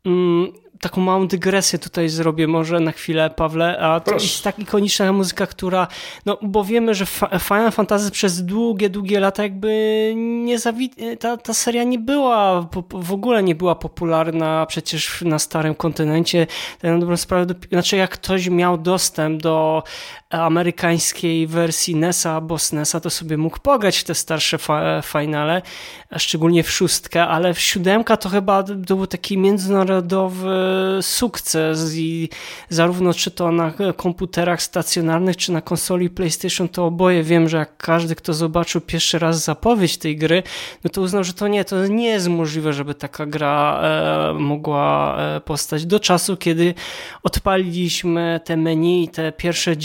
mm, taką małą dygresję tutaj zrobię może na chwilę, Pawle, a to Proszę. jest tak ikoniczna muzyka, która, no bo wiemy, że Final Fantasy przez długie, długie lata jakby nie zawi- ta, ta seria nie była, w ogóle nie była popularna przecież na starym kontynencie, na dobrą sprawę, znaczy jak ktoś miał dostęp do amerykańskiej wersji NESa albo SNESa, to sobie mógł pograć w te starsze fa finale, szczególnie w szóstkę, ale w siódemka to chyba to był taki międzynarodowy sukces i zarówno czy to na komputerach stacjonarnych, czy na konsoli PlayStation, to oboje wiem, że jak każdy, kto zobaczył pierwszy raz zapowiedź tej gry, no to uznał, że to nie, to nie jest możliwe, żeby taka gra e, mogła e, powstać. Do czasu, kiedy odpaliliśmy te menu i te pierwsze e,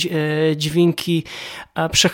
dźwięki prze,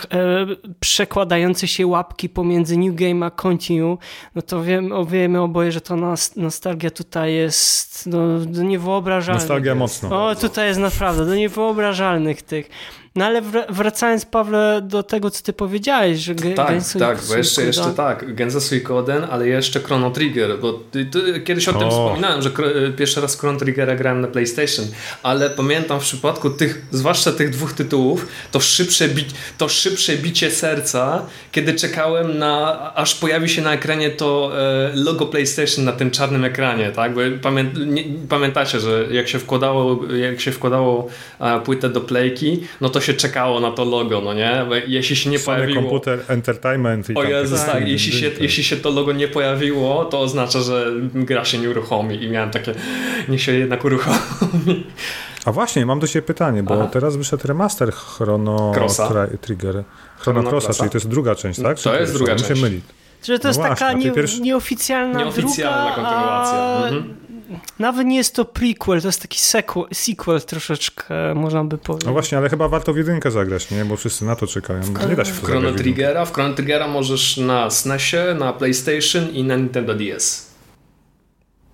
przekładające się łapki pomiędzy New Game a Continue, no to wiemy, wiemy oboje, że to nostalgia tutaj jest no, do niewyobrażalnych. Nostalgia mocno. O, tutaj jest naprawdę do niewyobrażalnych tych. No ale wracając, Pawle, do tego, co ty powiedziałeś, że Tak, Gensu tak, bo jeszcze, jeszcze tak, Genza Suikoden, ale jeszcze Chrono Trigger, bo ty, ty, kiedyś o, o, tym wspominałem, że pierwszy raz Chrono Triggera grałem na PlayStation, ale pamiętam w przypadku tych, zwłaszcza tych dwóch tytułów, to szybsze, bi to szybsze bicie serca, kiedy czekałem na, aż pojawi się na ekranie to e, logo PlayStation na tym czarnym ekranie, tak, bo pamię nie, pamiętacie, że jak się wkładało, jak się wkładało e, płytę do playki, no to się czekało na to logo, no nie? Bo jeśli się nie Sony pojawiło... komputer entertainment i O Jezus, tak, jeśli się, jeśli się to logo nie pojawiło, to oznacza, że gra się nie uruchomi i miałem takie, niech się jednak uruchomi. A właśnie, mam do Ciebie pytanie, bo Aha. teraz wyszedł remaster Chrono Trigger. Chrono Crossa, czyli to jest druga część, tak? To jest druga część. się myli. To no jest właśnie, taka nie, pierwszy... nieoficjalna, nieoficjalna druga, kontynuacja. A... Mhm nawet nie jest to prequel, to jest taki sequel, sequel troszeczkę, można by powiedzieć. No właśnie, ale chyba warto w jedynkę zagrać, nie? Bo wszyscy na to czekają. Nie da się w Chrono Triggera, w Chrono Triggera możesz na SNESie, na PlayStation i na Nintendo DS.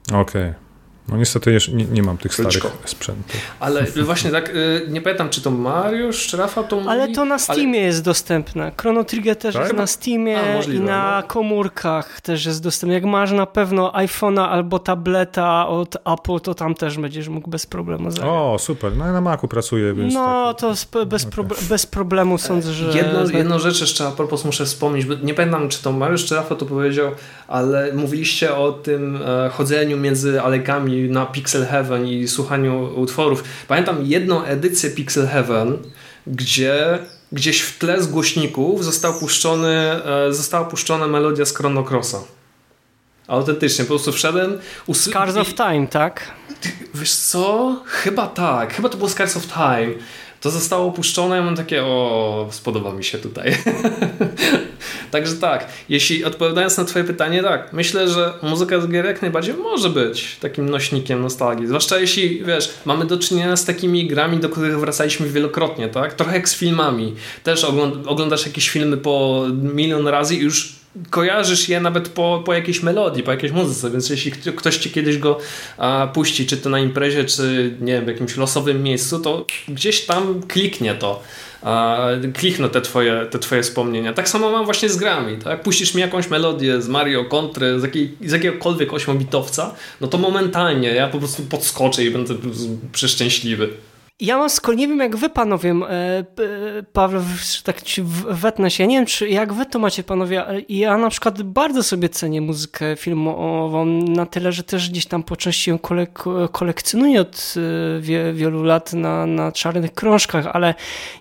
Okej. Okay. No niestety jeszcze nie, nie mam tych starych sprzętów. Ale właśnie tak, y, nie pamiętam, czy to Mariusz, czy Rafał to mówi? Ale to na Steamie ale... jest dostępne. Chrono Trigger też tak? jest na Steamie A, możliwe, i na no. komórkach też jest dostępny. Jak masz na pewno iPhone'a albo tableta od Apple, to tam też będziesz mógł bez problemu zagrać. O, super. No ja na Macu pracuję, więc No, tak. to bez, okay. bez problemu sądzę, że... Jedno, jedną rzecz jeszcze a propos muszę wspomnieć, bo nie pamiętam, czy to Mariusz, czy Rafał to powiedział, ale mówiliście o tym e, chodzeniu między na Pixel Heaven i słuchaniu utworów. Pamiętam jedną edycję Pixel Heaven, gdzie gdzieś w tle z głośników został puszczony, e, została puszczona melodia z Chrono Crossa. Autentycznie, po prostu wszedłem... Scars of Time, tak? Wiesz co? Chyba tak. Chyba to było Scars of Time to zostało opuszczone, ja mam takie, o, spodoba mi się tutaj. Także tak, jeśli odpowiadając na twoje pytanie, tak, myślę, że muzyka z gier jak najbardziej może być takim nośnikiem nostalgii, zwłaszcza jeśli, wiesz, mamy do czynienia z takimi grami, do których wracaliśmy wielokrotnie, tak, trochę jak z filmami, też oglądasz jakieś filmy po milion razy i już kojarzysz je nawet po, po jakiejś melodii, po jakiejś muzyce, więc jeśli ktoś ci kiedyś go a, puści, czy to na imprezie, czy nie wiem, w jakimś losowym miejscu, to gdzieś tam kliknie to. A, klikną te twoje, te twoje wspomnienia. Tak samo mam właśnie z grami. Tak? Puścisz mi jakąś melodię z Mario, Kontry, z, jakiej, z jakiegokolwiek ośmobitowca, no to momentalnie ja po prostu podskoczę i będę przeszczęśliwy. Ja mam skoro, nie wiem jak wy panowie, e, Paweł, tak ci wetnę się, nie wiem czy jak wy to macie panowie, ja na przykład bardzo sobie cenię muzykę filmową na tyle, że też gdzieś tam po części ją kolek kolekcjonuję od e, wie, wielu lat na, na czarnych krążkach, ale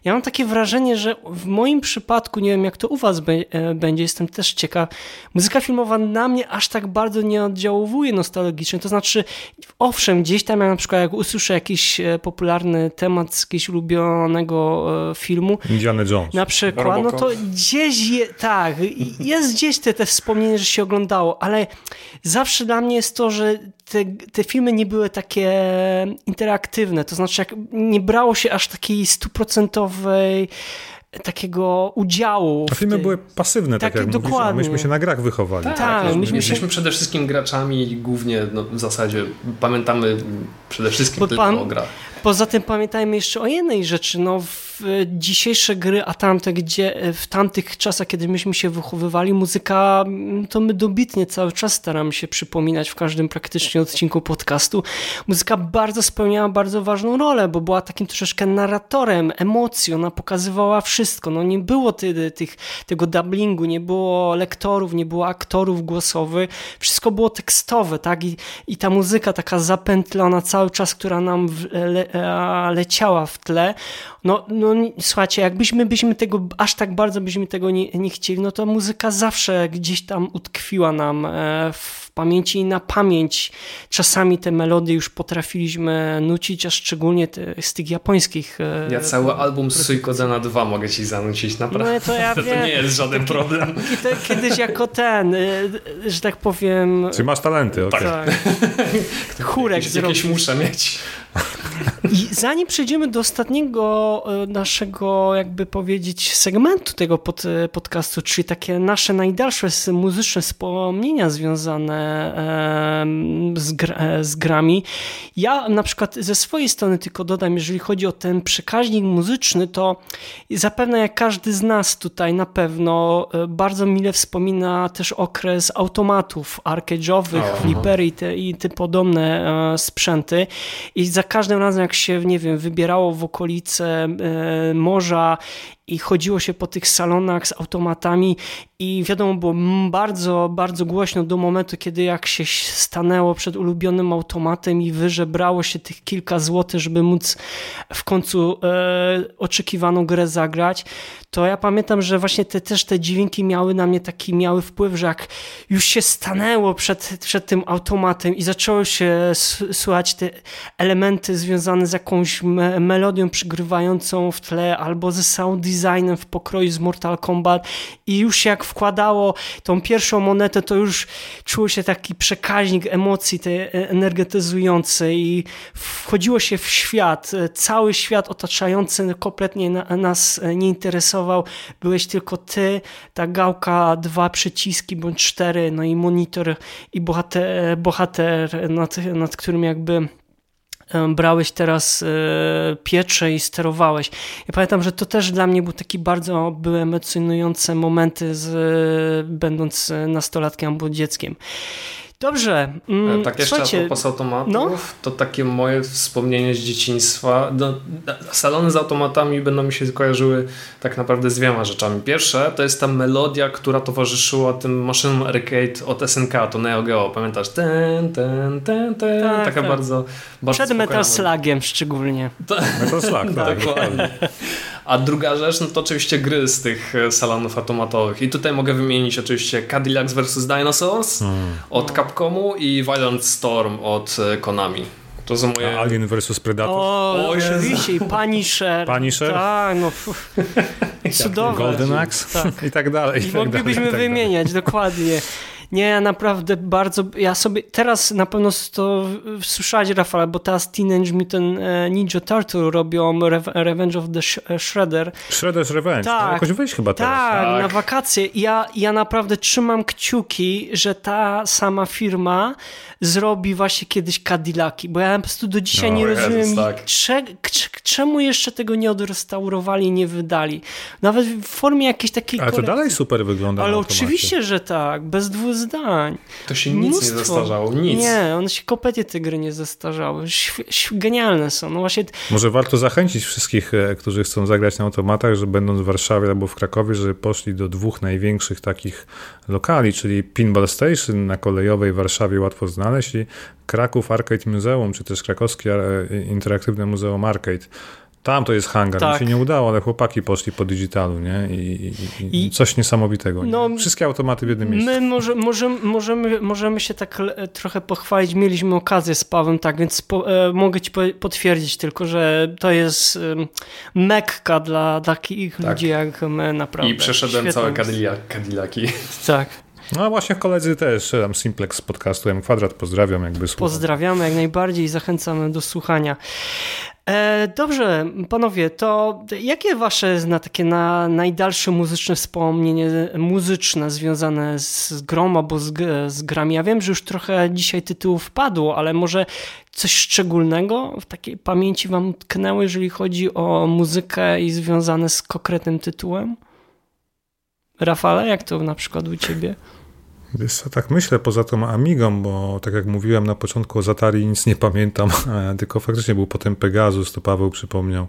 ja mam takie wrażenie, że w moim przypadku, nie wiem jak to u was be, e, będzie, jestem też ciekaw, muzyka filmowa na mnie aż tak bardzo nie oddziałuje nostalgicznie, to znaczy owszem, gdzieś tam ja na przykład jak usłyszę jakiś popularny temat z jakiegoś ulubionego e, filmu. Indiana Jones. Na przykład, no to gdzieś, je, tak, jest gdzieś te, te wspomnienie, że się oglądało, ale zawsze dla mnie jest to, że te, te filmy nie były takie interaktywne, to znaczy jak nie brało się aż takiej stuprocentowej takiego udziału. A filmy tej... były pasywne, tak, tak jak dokładnie. Mówisz, myśmy się na grach wychowali. Tak, tak myśmy jesteśmy się... przede wszystkim graczami i głównie no, w zasadzie pamiętamy przede wszystkim tylko pan... o grach. Poza tym pamiętajmy jeszcze o jednej rzeczy, no w dzisiejsze gry, a tamte, gdzie w tamtych czasach, kiedy myśmy się wychowywali, muzyka, mm, to my dobitnie cały czas staramy się przypominać w każdym praktycznie odcinku podcastu. Muzyka bardzo spełniała bardzo ważną rolę, bo była takim troszeczkę narratorem, emocją, ona pokazywała wszystko. No nie było ty, tych, tego dubbingu, nie było lektorów, nie było aktorów głosowych, wszystko było tekstowe, tak? I, i ta muzyka taka zapętlona cały czas, która nam leciała w tle. No, no słuchajcie, jakbyśmy byśmy tego, aż tak bardzo byśmy tego nie, nie chcieli, no to muzyka zawsze gdzieś tam utkwiła nam w pamięci i na pamięć. Czasami te melodie już potrafiliśmy nucić, a szczególnie te, z tych japońskich. E, ja cały album Suikodena 2 mogę ci zanucić, naprawdę. No, to, ja to, to nie jest żaden problem. Kiedyś jako ten, e, że tak powiem... Czy masz talenty, okej. Okay. Tak. Chórek jakieś, jakieś muszę mieć. I zanim przejdziemy do ostatniego e, naszego, jakby powiedzieć, segmentu tego pod, podcastu, czyli takie nasze najdalsze muzyczne wspomnienia związane z, gra, z grami. Ja na przykład ze swojej strony tylko dodam, jeżeli chodzi o ten przekaźnik muzyczny, to zapewne jak każdy z nas tutaj na pewno e, bardzo mile wspomina też okres automatów arcade'owych, flipery i te, i te podobne e, sprzęty. I za każdym razem jak się, nie wiem, wybierało w okolice e, morza i chodziło się po tych salonach z automatami i wiadomo było bardzo, bardzo głośno do momentu, kiedy jak się stanęło przed ulubionym automatem i wyżebrało się tych kilka złotych, żeby móc w końcu e, oczekiwaną grę zagrać, to ja pamiętam, że właśnie te, też te dźwięki miały na mnie taki miały wpływ, że jak już się stanęło przed, przed tym automatem i zaczęło się słuchać te elementy związane z jakąś me melodią przygrywającą w tle albo ze sound designem w pokroju z Mortal Kombat i już jak wkładało tą pierwszą monetę, to już czuło się taki przekaźnik emocji te energetyzujący i wchodziło się w świat, cały świat otaczający kompletnie nas nie interesował. Byłeś tylko ty, ta gałka, dwa przyciski bądź cztery, no i monitor i bohater, bohater nad, nad którym jakby brałeś teraz e, piecze i sterowałeś. Ja pamiętam, że to też dla mnie był taki bardzo były emocjonujące momenty z, będąc nastolatkiem albo dzieckiem. Dobrze. Mm, tak jeszcze słuchajcie, a propos automatów, no? to takie moje wspomnienie z dzieciństwa. No, salony z automatami będą mi się kojarzyły tak naprawdę z dwiema rzeczami. Pierwsze to jest ta melodia, która towarzyszyła tym maszynom arcade od SNK, to Neo Geo. Pamiętasz? Ten, ten, ten, ten. Tak, Taka tak. bardzo, bardzo Przed Metal Slugiem szczególnie. Metal Slug, tak. Dokładnie. A druga rzecz, no to oczywiście gry z tych e, salonów automatowych. I tutaj mogę wymienić oczywiście Cadillacs vs. Dinosaurs hmm. od Capcomu i Violent Storm od e, Konami. To są moje... A Alien vs Predator. O, o oczywiście i Punisher. Punisher? Tak, no. Cudowne. Golden Axe tak. i tak dalej. I, I tak moglibyśmy dalej, tak wymieniać, dalej. dokładnie. Nie, ja naprawdę bardzo, ja sobie, teraz na pewno to słyszałeś Rafał, bo teraz Teenage Mutant e, Ninja Turtle robią Revenge of the e, Shredder. Shredder's Revenge, tak, jakoś wyjść chyba teraz. Tak, tak, na wakacje. Ja, ja naprawdę trzymam kciuki, że ta sama firma zrobi właśnie kiedyś Cadillaki, bo ja po prostu do dzisiaj no, nie Jezus, rozumiem, tak. cze, czemu jeszcze tego nie odrestaurowali, nie wydali. Nawet w formie jakiejś takiej Ale to dalej super wygląda Ale oczywiście, że tak, bez dwóch zdań. To się nic Mnóstwo. nie zestarzało, nic. Nie, one się kompletnie te gry nie zestarzały. Genialne są. No właśnie... Może warto zachęcić wszystkich, e, którzy chcą zagrać na automatach, że będąc w Warszawie albo w Krakowie, żeby poszli do dwóch największych takich lokali, czyli Pinball Station na kolejowej w Warszawie łatwo znaleźć i Kraków Arcade Museum, czy też krakowskie e, Interaktywne Muzeum Arcade. Tam to jest hangar. Tak. Mi się nie udało, ale chłopaki poszli po digitalu, nie? I, i, i coś niesamowitego. No, nie? Wszystkie automaty w jednym miejscu. My może, możemy, możemy, możemy się tak trochę pochwalić. Mieliśmy okazję z Pawem, tak więc po, e, mogę ci potwierdzić tylko, że to jest e, mekka dla takich tak. ludzi jak my, naprawdę. I przeszedłem całe Cadillaki. Tak. No właśnie koledzy też, tam Simplex z podcastu M Kwadrat, pozdrawiam jakby słuchał. Pozdrawiamy jak najbardziej i zachęcamy do słuchania. E, dobrze, panowie, to jakie wasze na takie na najdalsze muzyczne wspomnienie muzyczne związane z grą albo z, z grami? Ja wiem, że już trochę dzisiaj tytułów padło, ale może coś szczególnego w takiej pamięci wam tknęło, jeżeli chodzi o muzykę i związane z konkretnym tytułem? Rafale, jak to na przykład u ciebie? Wiesz tak myślę poza tą Amigą, bo tak jak mówiłem na początku o Atari nic nie pamiętam, tylko faktycznie był potem Pegasus, to Paweł przypomniał,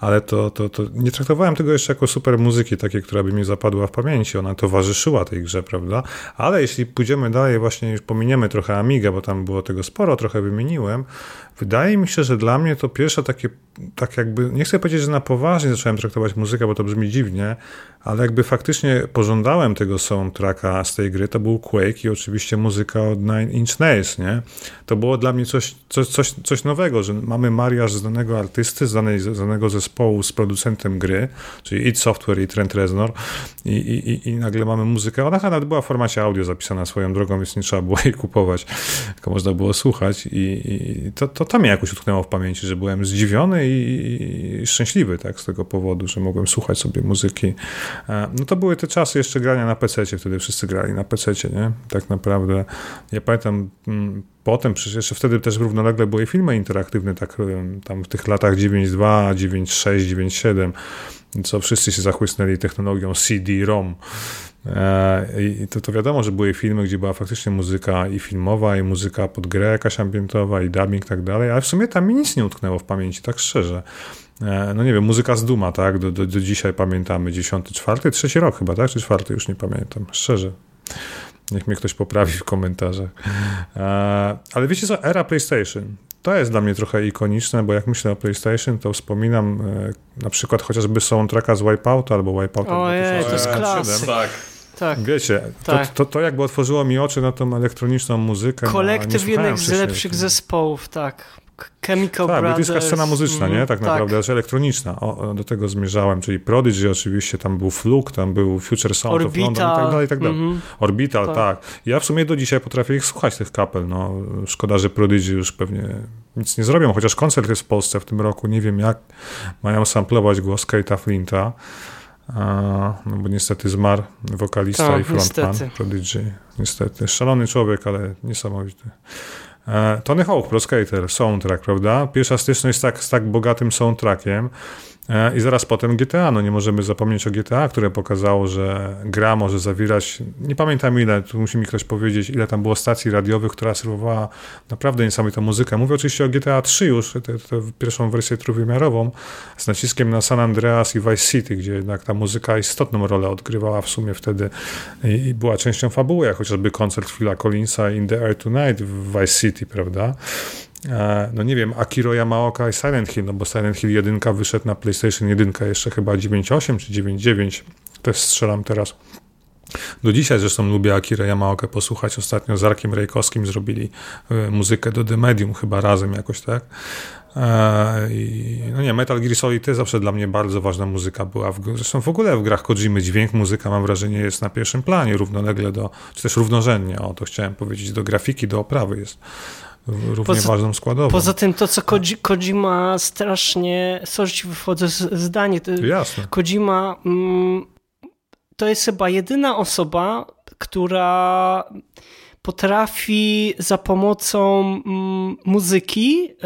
ale to, to, to nie traktowałem tego jeszcze jako super muzyki takiej, która by mi zapadła w pamięci, ona towarzyszyła tej grze, prawda? Ale jeśli pójdziemy dalej, właśnie już pominiemy trochę Amigę, bo tam było tego sporo, trochę wymieniłem, wydaje mi się, że dla mnie to pierwsze takie, tak jakby, nie chcę powiedzieć, że na poważnie zacząłem traktować muzykę, bo to brzmi dziwnie, ale jakby faktycznie pożądałem tego soundtracka z tej gry, to był Quake i oczywiście muzyka od Nine Inch Nails, nie? To było dla mnie coś, coś, coś, coś nowego, że mamy mariaż znanego artysty, znanej, znanego zespołu z producentem gry, czyli id Software i Trent Reznor i, i, i nagle mamy muzykę, ona nawet była w formacie audio zapisana swoją drogą, więc nie trzeba było jej kupować, tylko można było słuchać i, i to, to, to mnie jakoś utknęło w pamięci, że byłem zdziwiony i, i szczęśliwy tak, z tego powodu, że mogłem słuchać sobie muzyki. E, no to były te czasy jeszcze grania na PC, wtedy wszyscy grali na PC, nie? Tak naprawdę. Ja pamiętam mm, potem, przecież jeszcze wtedy też równolegle były filmy interaktywne, tak tam w tych latach 9.2, 9.6, 9.7, co wszyscy się zachłysnęli technologią CD-ROM. E, I to, to wiadomo, że były filmy, gdzie była faktycznie muzyka i filmowa, i muzyka pod grę jakaś ambientowa, i dubbing i tak dalej, ale w sumie tam mi nic nie utknęło w pamięci, tak szczerze. E, no nie wiem, muzyka z Duma, tak, do, do, do dzisiaj pamiętamy, 10, 4, trzeci rok chyba, tak, czy czwarty, już nie pamiętam, szczerze. Niech mnie ktoś poprawi w komentarzach. E, ale wiecie co, era PlayStation. To jest dla mnie trochę ikoniczne, bo jak myślę o PlayStation, to wspominam na przykład chociażby soundtracka z Wipeout albo Wipeout Ojej, to jest klasyk. Tak. Tak. Wiecie, tak. To, to, to, jakby otworzyło mi oczy na tą elektroniczną muzykę. No, Kolektyw jednych z lepszych zespołów, tak. Chemical tak, Brothers. brytyjska scena muzyczna, nie? Tak naprawdę, tak. znaczy elektroniczna. O, do tego zmierzałem, czyli Prodigy oczywiście, tam był Fluke, tam był Future Sound Orbital. of London i tak dalej, i tak dalej. Mm -hmm. Orbital, tak. tak. Ja w sumie do dzisiaj potrafię ich słuchać, tych kapel, no. Szkoda, że Prodigy już pewnie nic nie zrobią, chociaż koncert jest w Polsce w tym roku, nie wiem jak. Mają samplować głos Kate'a Flinta. no bo niestety zmarł wokalista tak, i frontman niestety. Prodigy. Niestety. Szalony człowiek, ale niesamowity. E, Tony Hawk Pro Skater, soundtrack, prawda? Pierwsza styczność z tak, z tak bogatym soundtrackiem. E, I zaraz potem GTA, no nie możemy zapomnieć o GTA, które pokazało, że gra może zawierać, nie pamiętam ile, tu musi mi ktoś powiedzieć, ile tam było stacji radiowych, która serwowała naprawdę niesamowitą muzykę. Mówię oczywiście o GTA 3 już, tę pierwszą wersję trójwymiarową, z naciskiem na San Andreas i Vice City, gdzie jednak ta muzyka istotną rolę odgrywała w sumie wtedy i, była częścią fabuły, jak chociażby koncert Phila Collinsa In The Air Tonight w Vice City, prawda? E, no nie wiem, Akiro Yamaoka i Silent Hill, no bo Silent Hill 1 wyszedł na PlayStation 1 jeszcze chyba 9.8 czy 9.9, też strzelam teraz. Do dzisiaj zresztą lubię Akira Yamaokę posłuchać. Ostatnio z Arkiem Rejkowskim zrobili e, muzykę do The Medium chyba razem jakoś, tak? E, I, no nie, Metal Gear Solid to zawsze dla mnie bardzo ważna muzyka była. W, zresztą w ogóle w grach Kojimy dźwięk, muzyka mam wrażenie jest na pierwszym planie, równolegle do, czy też równorzędnie, o to chciałem powiedzieć, do grafiki, do oprawy jest równie poza, ważną składową. Poza tym to, co Koji, Kojima strasznie, sorry ci wychodzę z zdanie, to Jasne. Kojima mm, to jest chyba jedyna osoba, która potrafi za pomocą mm, muzyki y,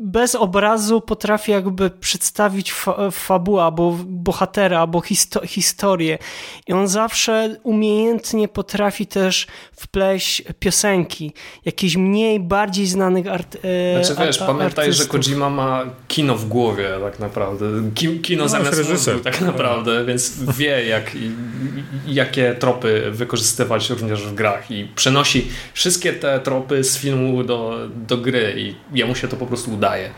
bez obrazu potrafi jakby przedstawić fa fabułę, albo bohatera, albo histo historię. I on zawsze umiejętnie potrafi też wpleść piosenki, jakieś mniej, bardziej znanych art e, Znaczy wiesz, pamiętaj, artystów. że Kojima ma kino w głowie tak naprawdę. Ki kino no, zamiast mózgu tak naprawdę, więc wie jak, jakie tropy wykorzystywać również w grach i przenosi wszystkie te tropy z filmu do, do gry i jemu się to po prostu uda wydaje.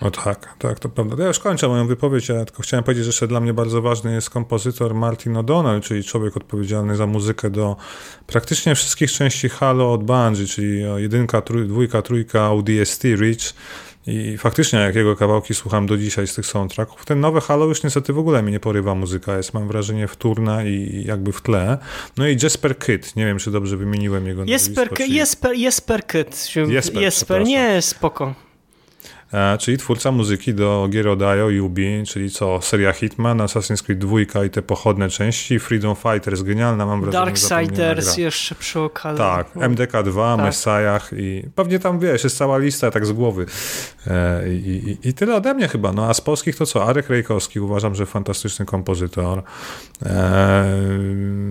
No tak, tak, to prawda. Ja już kończę moją wypowiedź, ja tylko chciałem powiedzieć, że jeszcze dla mnie bardzo ważny jest kompozytor Martin O'Donnell, czyli człowiek odpowiedzialny za muzykę do praktycznie wszystkich części Halo od Bungie, czyli jedynka, trój, dwójka, trójka, ODST, Reach, i faktycznie, jak jego kawałki słucham do dzisiaj z tych soundtracków, ten nowy Halo już niestety w ogóle mi nie porywa muzyka, jest mam wrażenie wtórna i jakby w tle. No i Jasper Kid, nie wiem czy dobrze wymieniłem jego Jesper, nazwisko. Jesper, Jesper Kid. Jesper, Jesper nie, spoko. E, czyli twórca muzyki do gier od Yubi, czyli co, seria Hitman, Assassin's Creed 2 i te pochodne części, Freedom Fighters, genialna, mam wrażenie, Darksiders jeszcze przy okazji. Tak, MDK2, tak. Messiah i pewnie tam, wiesz, jest cała lista tak z głowy. E, i, i, I, tyle ode mnie chyba, no a z polskich to co, Arek Rejkowski, uważam, że fantastyczny kompozytor. E,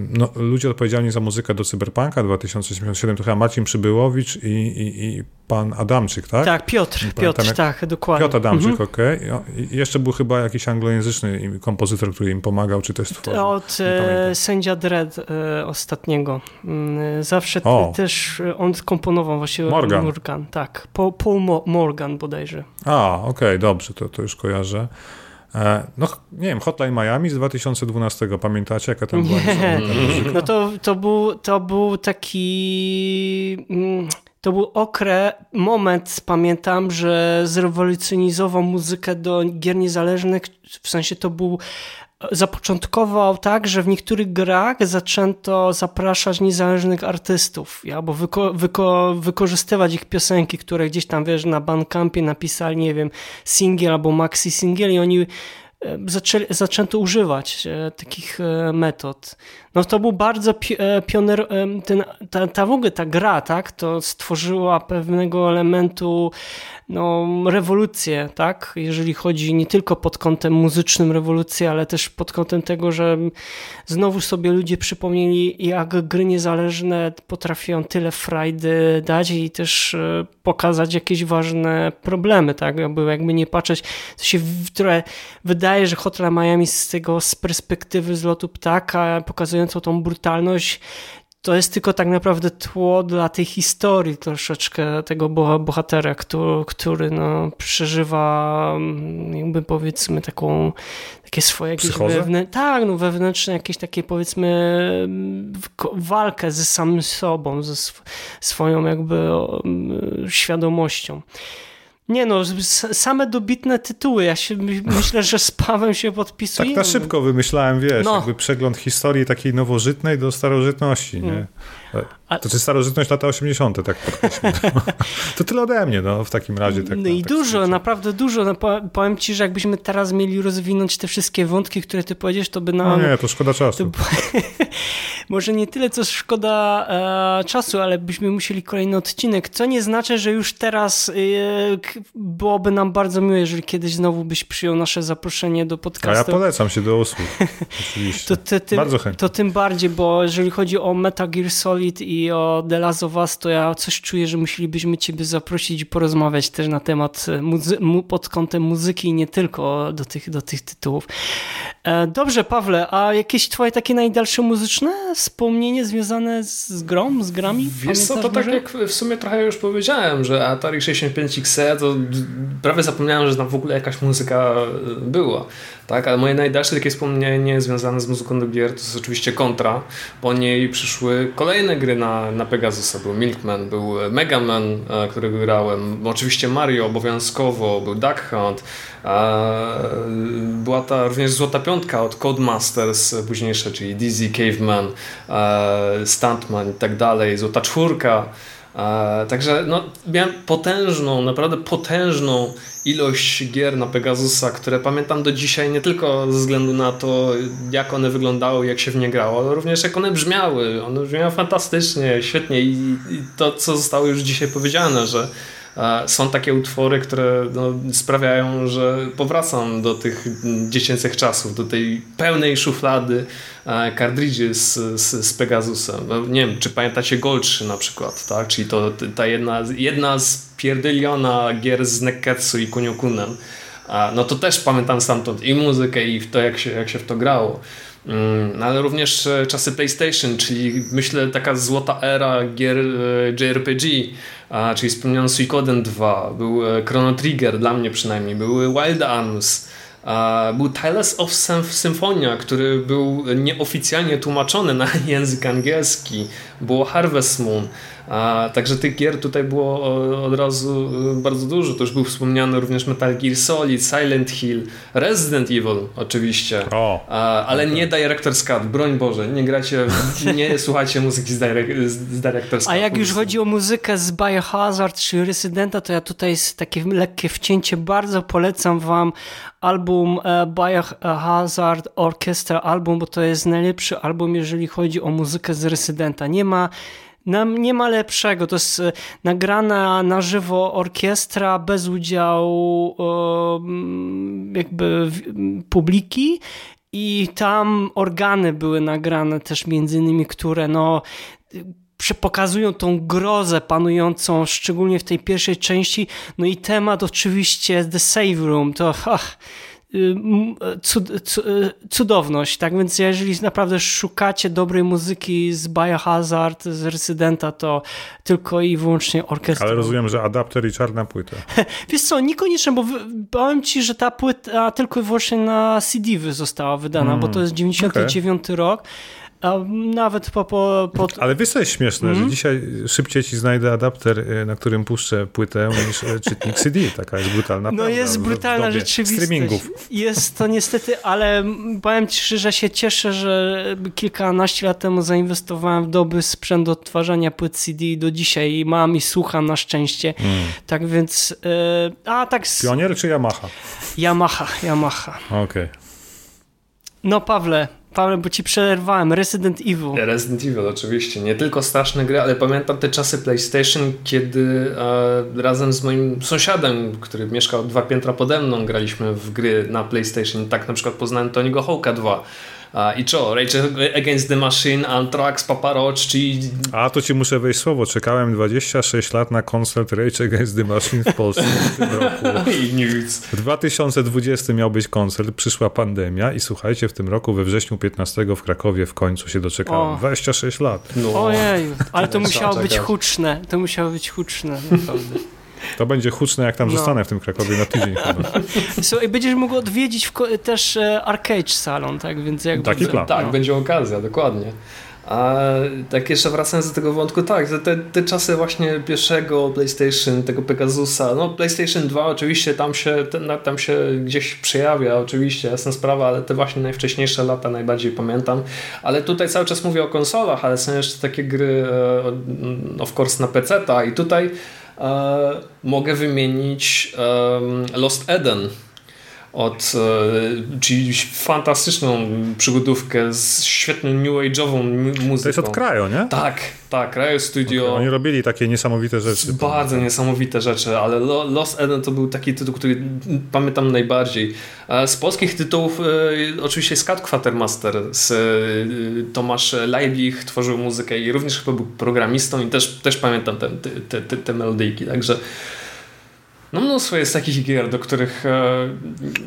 no, ludzie odpowiedzialni za muzykę do Cyberpunka 2077 to chyba Marcin Przybyłowicz i, i, i pan Adamczyk, tak? Tak, Piotr, Piotr, jak... tak, dokładnie. Piotr Adamczyk, mhm. okej. Okay. Jeszcze był chyba jakiś anglojęzyczny kompozytor, który im pomagał, czy też stworzył. Od e, sędzia Dredd e, ostatniego. Mm, zawsze o. też on komponował właśnie Morgan. Morgan tak. Paul, Paul Morgan bodajże. A, okej, okay, dobrze, to, to już kojarzę. E, no, nie wiem, Hotline Miami z 2012, pamiętacie, jaka tam była? Nie, no to, to, był, to był taki... To był okres, moment, pamiętam, że zrewolucjonizował muzykę do gier niezależnych, w sensie to był zapoczątkował tak, że w niektórych grach zaczęto zapraszać niezależnych artystów, albo wyko wyko wykorzystywać ich piosenki, które gdzieś tam, wiesz, na Bandcampie napisali, nie wiem, singiel albo maxi singiel i oni e, zaczęli, zaczęto używać e, takich e, metod. No to był bardzo pioner, ten, ta, ta w ogóle ta gra, tak, to stworzyła pewnego elementu no, rewolucję, tak? Jeżeli chodzi nie tylko pod kątem muzycznym rewolucję, ale też pod kątem tego, że znowu sobie ludzie przypomnieli, jak gry niezależne potrafią tyle frajdy dać i też e, pokazać jakieś ważne problemy, tak? Jakby, jakby nie patrzeć, to się trochę wydaje, że Hotel Miami z tego, z perspektywy z lotu ptaka, pokazującą tą brutalność, to jest tylko tak naprawdę tło dla tej historii troszeczkę tego bohatera, który, który no, przeżywa mm, jakby powiedzmy taką takie swoje jakieś wewnętrzne, tak, no wewnętrzne jakieś takie powiedzmy mm, walkę ze samym sobą, ze sw swoją jakby mm, świadomością. Nie no, same dobitne tytuły. Ja się myślę, że z Pawem się podpisuję. Tak na szybko wymyślałem, wiesz, no. jakby przegląd historii takiej nowożytnej do starożytności, nie? Mm. A... To czy starożytność lata 80., tak To tyle ode mnie, no, w takim razie. Tak, no i tak dużo, naprawdę dużo. No, powiem ci, że jakbyśmy teraz mieli rozwinąć te wszystkie wątki, które ty powiedziesz, to by nam... No nie, to szkoda czasu. To... Może nie tyle, co szkoda e, czasu, ale byśmy musieli kolejny odcinek, co nie znaczy, że już teraz e, byłoby nam bardzo miło, jeżeli kiedyś znowu byś przyjął nasze zaproszenie do podcastu. A ja polecam się do usług, oczywiście. To, tym, bardzo chętnie. To tym bardziej, bo jeżeli chodzi o Metal Gear Solid i i o The Last of Us, to ja coś czuję, że musielibyśmy Ciebie zaprosić i porozmawiać też na temat e, muzy- pod kątem muzyki i nie tylko do tych, do tych tytułów. E, dobrze, Pawle, a jakieś Twoje takie najdalsze muzyczne wspomnienie związane z grą, z grami? Wiesz co, to tak jak w sumie trochę już powiedziałem, że Atari 65 XE to prawie zapomniałem, że tam w ogóle jakaś muzyka e, była. Tak, ale moje najdalsze takie wspomnienie związane z muzyką do gier to jest oczywiście Contra. Po niej przyszły kolejne gry na, na Pegasusa. Był Milkman, był Mega Man, e, którego grałem. Oczywiście Mario obowiązkowo, był Duck Hunt. E, była ta również Złota Piątka od Codemasters późniejsze, czyli Dizzy, Caveman, e, Stuntman i tak dalej. Złota Czwórka. Także no, miałem potężną, naprawdę potężną ilość gier na Pegasusa, które pamiętam do dzisiaj nie tylko ze względu na to, jak one wyglądały, jak się w nie grało, ale również jak one brzmiały. One brzmiały fantastycznie, świetnie i, i to, co zostało już dzisiaj powiedziane, że są takie utwory, które no, sprawiają, że powracam do tych dziecięcych czasów, do tej pełnej szuflady kartridży z, z, z Pegasusem. No, nie wiem, czy pamiętacie Goltrzy na przykład, tak? czyli to ta jedna, jedna z pierdyliona gier z Neketsu i Kuniokunem. No to też pamiętam stamtąd i muzykę i to, jak się, jak się w to grało. Mm, ale również e, czasy PlayStation, czyli myślę taka złota era gier e, JRPG, czyli wspomniany Suikoden 2, był e, Chrono Trigger dla mnie przynajmniej, były Wild Arms, Był Tales of Symphonia, który był nieoficjalnie tłumaczony na język angielski. Było Harvest Moon. A, także tych gier tutaj było od razu y, bardzo dużo. To już był wspomniany również Metal Gear Solid, Silent Hill, Resident Evil oczywiście, o, A, ale okay. nie Director's Cut, broń Boże, nie gracie, nie słuchajcie muzyki z, direct, z Director's Cut. A jak już chodzi o muzykę z Biohazard czy Residenta, to ja tutaj jest takie lekkie wcięcie, bardzo polecam wam album e, Biohazard Orchestra album, bo to jest najlepszy album, jeżeli chodzi o muzykę z Residenta. Nie ma nam nie ma lepszego. To jest e, nagrana na żywo orkiestra bez udziału jakby publiki i tam organy były nagrane też między innymi, które no pokazują tą grozę panującą, szczególnie w tej pierwszej części. No i temat oczywiście The Save Room, to ach, Y, cud, y, cudowność, tak więc jeżeli naprawdę szukacie dobrej muzyki z Biohazard, z Residenta, to tylko i wyłącznie orkiestra. Ale rozumiem, że adapter i czarna płyta. Wiesz co, niekoniecznie, bo powiem ci, że ta płyta tylko i wyłącznie na CD została wydana, mm, bo to jest 99 okay. rok. A nawet po, po, po... Ale wiesz co jest śmieszne, mm? że mhm. dzisiaj szybciej ci znajdę adapter, y, na którym puszczę płytę niż y, czytnik CD. Taka jest brutalna No prawda, jest brutalna rzeczywistość. Streamingów. Jest to niestety, ale powiem ci, że się cieszę, że kilkanaście lat temu zainwestowałem w doby sprzęt do odtwarzania płyt CD i do dzisiaj mam i słucham na szczęście. Mm. Tak więc... Yy, a tak... Pionier czy Yamaha? Yamaha, Yamaha. Okej. Okay. No Pawle, Paweł, bo ci przerwałem. Resident Evil. Resident Evil, oczywiście. Nie tylko straszne gry, ale pamiętam te czasy PlayStation, kiedy e, razem z moim sąsiadem, który mieszkał dwa piętra pode mną, graliśmy w gry na PlayStation. Tak na przykład poznałem Tony'ego Hawka 2 i co? Rage Against the Machine, Anthrax, Papa Roach, czyli... A, to ci muszę wejść słowo. Czekałem 26 lat na koncert Rage Against the Machine w Polsce w tym roku. W 2020 miał być koncert, przyszła pandemia i słuchajcie, w tym roku we wrześniu 15 w Krakowie w końcu się doczekałem. O. 26 lat. No. Ojej, ale to musiało być huczne. To musiało być huczne, naprawdę. To będzie huczne, jak tam no. zostanę w tym Krakowie na tydzień chyba. Słuchaj, będziesz mógł odwiedzić też e, Arcade Salon, tak? Więc jak Taki plan. Tak, no. będzie okazja, dokładnie. A tak jeszcze wracając do tego wątku, tak, te, te czasy właśnie pierwszego PlayStation, tego Pegasusa, no PlayStation 2 oczywiście tam się, tam się gdzieś przejawia, oczywiście, jasna sprawa, ale te właśnie najwcześniejsze lata najbardziej pamiętam, ale tutaj cały czas mówię o konsolach, ale są jeszcze takie gry, e, of course na PC-ta i tutaj mogę wymienić Lost Eden od, e, czyli fantastyczną przygodówkę z świetną new age'ową muzyką. To jest od Krajo, nie? Tak, tak, Krajo Studio. Okay. Oni robili takie niesamowite rzeczy. Bardzo niesamowite rzeczy, ale Lost Eden to był taki tytuł, który pamiętam najbardziej. E, z polskich tytułów e, oczywiście Skat Quatermaster, z Tomasz Leiblich tworzył muzykę i również chyba był programistą i też, też pamiętam te, te, te, te melodyjki, także no mnóstwo jest takich gier, do których... E...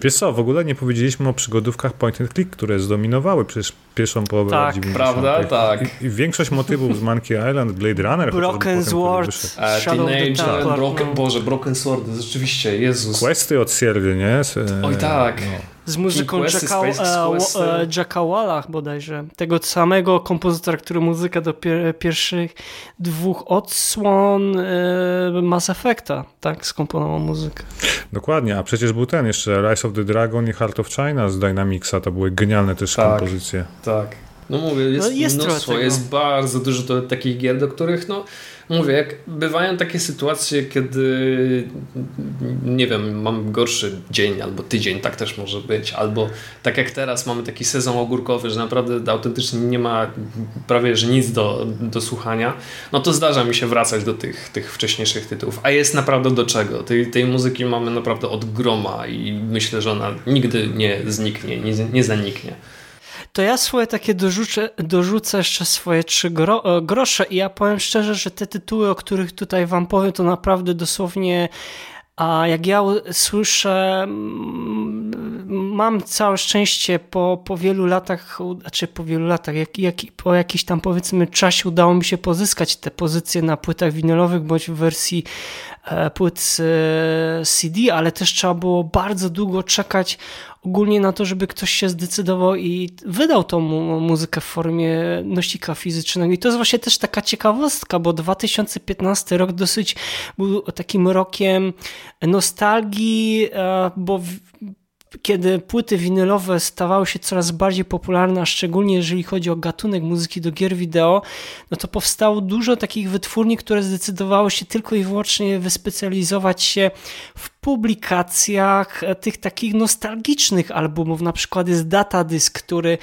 Wiesz co, w ogóle nie powiedzieliśmy o przygodówkach point and click, które zdominowały przecież pierwszą połowę tak, lat 90. prawda? Tak. I, I, większość motywów z Monkey Island, Blade Runner... Broken Sword, e, Teenager, Broken, no. Boże, Broken Sword, rzeczywiście, Jezus. Questy od Sierwy, nie? Oj tak. No z muzyką Jacka, e, Jacka Wallach bodajże. Tego samego kompozytora, który muzykę do pier pierwszych dwóch odsłon e, Mass Effecta, tak, skomponował muzykę. Dokładnie, a przecież był ten jeszcze Rise of the Dragon i Heart of China z Dynamicsa, to były genialne też tak, kompozycje. Tak, no mówię, jest, no jest mnóstwo, jest bardzo dużo to, takich gier, do których no Mówię, jak bywają takie sytuacje, kiedy nie wiem, mam gorszy dzień albo tydzień, tak też może być, albo tak jak teraz mamy taki sezon ogórkowy, że naprawdę autentycznie nie ma prawie że nic do, do słuchania, no to zdarza mi się wracać do tych, tych wcześniejszych tytułów, a jest naprawdę do czego. Tej, tej muzyki mamy naprawdę od groma i myślę, że ona nigdy nie zniknie, nie, nie zaniknie to ja swoje takie dorzucę, dorzucę jeszcze swoje trzy gro, e, grosze i ja powiem szczerze, że te tytuły, o których tutaj wam powiem, to naprawdę dosłownie a jak ja słyszę mam całe szczęście po, po wielu latach, znaczy po wielu latach, jak, jak, po jakimś tam powiedzmy czasie udało mi się pozyskać te pozycje na płytach winylowych bądź w wersji płyt e, CD, ale też trzeba było bardzo długo czekać ogólnie na to, żeby ktoś się zdecydował i wydał tą muzykę w formie nośnika fizycznego. I to jest właśnie też taka ciekawostka, bo 2015 rok dosyć był takim rokiem nostalgii, e, bo kiedy płyty winylowe stawały się coraz bardziej popularne, a szczególnie jeżeli chodzi o gatunek muzyki do gier wideo, no to powstało dużo takich wytwórni, które zdecydowały się tylko i wyłącznie wyspecjalizować się w publikacjach tych takich nostalgicznych albumów. Na przykład jest Datadisk, który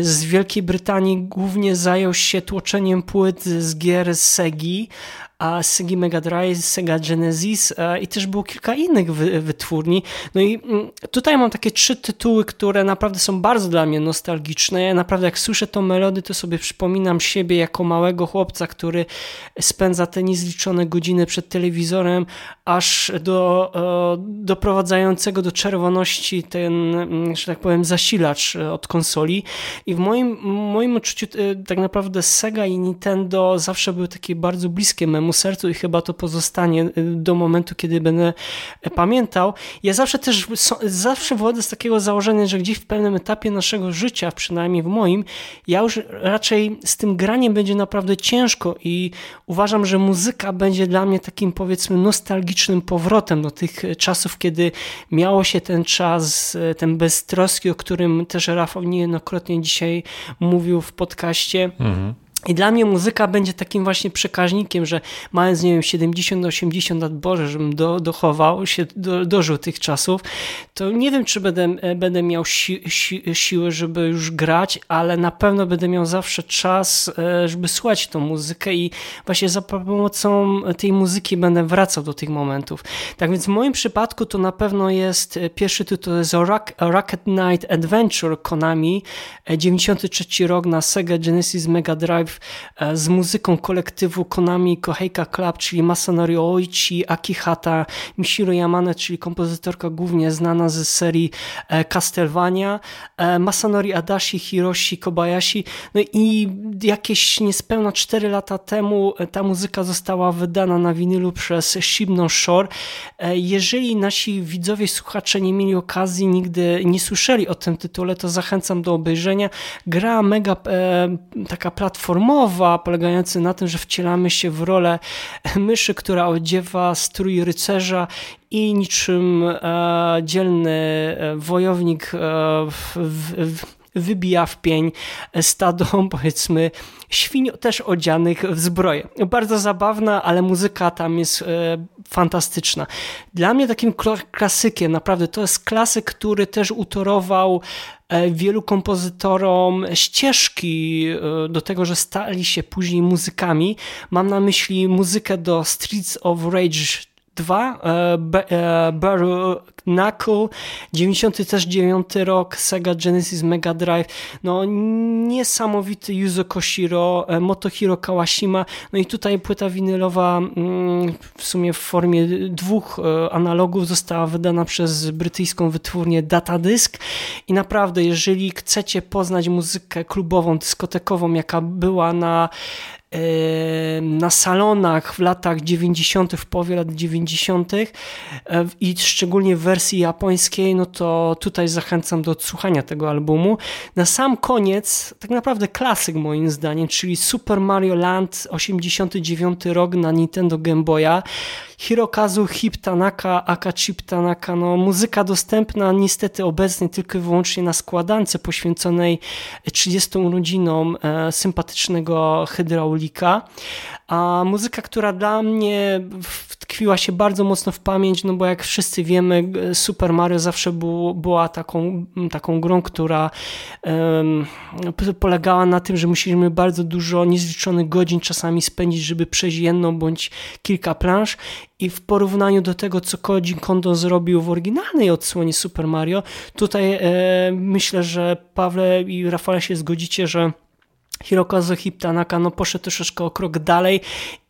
z Wielkiej Brytanii głównie zajął się tłoczeniem płyt z gier Segi, a Sega Mega Drive, Sega Genesis e, i też było kilka innych wytwórni. No i mm, tutaj mam takie trzy tytuły, które naprawdę są bardzo dla mnie nostalgiczne. Ja naprawdę jak słyszę tą melodię, to sobie przypominam siebie jako małego chłopca, który spędza te niezliczone godziny przed telewizorem, aż do e, doprowadzającego do czerwoności ten, mm, że tak powiem, zasilacz e, od konsoli. I w moim, moim odczuciu tak naprawdę Sega i Nintendo zawsze były takie bardzo bliskie memu sercu i chyba to pozostanie y, do momentu, kiedy będę e, pamiętał. Ja zawsze też, zawsze wychodzę z takiego założenia, że gdzieś w pewnym etapie naszego życia, przynajmniej w moim, ja już raczej z tym graniem będzie naprawdę ciężko i uważam, że muzyka będzie dla mnie takim powiedzmy nostalgicznym powrotem do tych e, czasów, kiedy miało się ten czas, e, ten beztroski, o którym też Rafał niejednokrotnie dzisiaj mówił w podcaście. Mhm i dla mnie muzyka będzie takim właśnie przekaźnikiem, że mając, nie wiem, 70-80 lat, Boże, żebym do, dochował się, do, dożył tych czasów, to nie wiem, czy będę, e, będę miał si, si, siły, żeby już grać, ale na pewno będę miał zawsze czas, e, żeby słuchać tą muzykę i właśnie za pomocą tej muzyki będę wracał do tych momentów. Tak więc w moim przypadku to na pewno jest, e, pierwszy tytuł to jest Rocket Knight Adventure Konami, 93 rok na Sega Genesis Mega Drive E, z muzyką kolektywu Konami Koheika Club, czyli Masanori Oichi, Akihata, Mishiro Yamane, czyli kompozytorka głównie znana z serii e, Castlevania, e, Masanori Adachi, Hiroshi Kobayashi. No i jakieś niespełna 4 lata temu ta muzyka została wydana na winylu przez Shibno Shore. Jeżeli nasi widzowie, słuchacze nie mieli okazji, nigdy nie słyszeli o tym tytule, to zachęcam do obejrzenia. Gra mega taka platforma mowa polegający na tym, że wcielamy się w rolę myszy, która odziewa strój rycerza i niczym e, dzielny e, wojownik e, w, w, wybija w pień stado, powiedzmy, świń też odzianych w zbroję. Bardzo zabawna, ale muzyka tam jest e, fantastyczna. Dla mnie takim klasykiem, naprawdę, to jest klasyk, który też utorował e, wielu kompozytorom ścieżki e, do tego, że stali się później muzykami. Mam na myśli muzykę do Streets of Rage 2, Barrow Knuckle, 99 rok, Sega Genesis Mega Drive, no niesamowity Yuzo Koshiro, e, Motohiro Kawashima, no i tutaj płyta winylowa mm, w sumie w formie dwóch e, analogów została wydana przez brytyjską wytwórnię Datadisk. I naprawdę jeżeli chcecie poznać muzykę klubową, dyskotekową, jaka była na na salonach w latach 90., w połowie lat 90. E, i szczególnie w wersji japońskiej, no to tutaj zachęcam do odsłuchania tego albumu. Na sam koniec, tak naprawdę klasyk moim zdaniem, czyli Super Mario Land 89 rok na Nintendo Game Boya. Hirokazu Hip Tanaka, aka Chip Tanaka, no muzyka dostępna niestety obecnie tylko i wyłącznie na składance poświęconej 30 urodzinom e, sympatycznego a muzyka, która dla mnie wtkwiła się bardzo mocno w pamięć, no bo jak wszyscy wiemy, Super Mario zawsze było, była taką, taką grą, która um, polegała na tym, że musieliśmy bardzo dużo niezliczonych godzin czasami spędzić, żeby przejść jedną bądź kilka plansz. I w porównaniu do tego, co Koji Kondo zrobił w oryginalnej odsłonie Super Mario, tutaj e, myślę, że Pawle i Rafale się zgodzicie, że Hirokazu Hiptanaka no, poszedł troszeczkę o krok dalej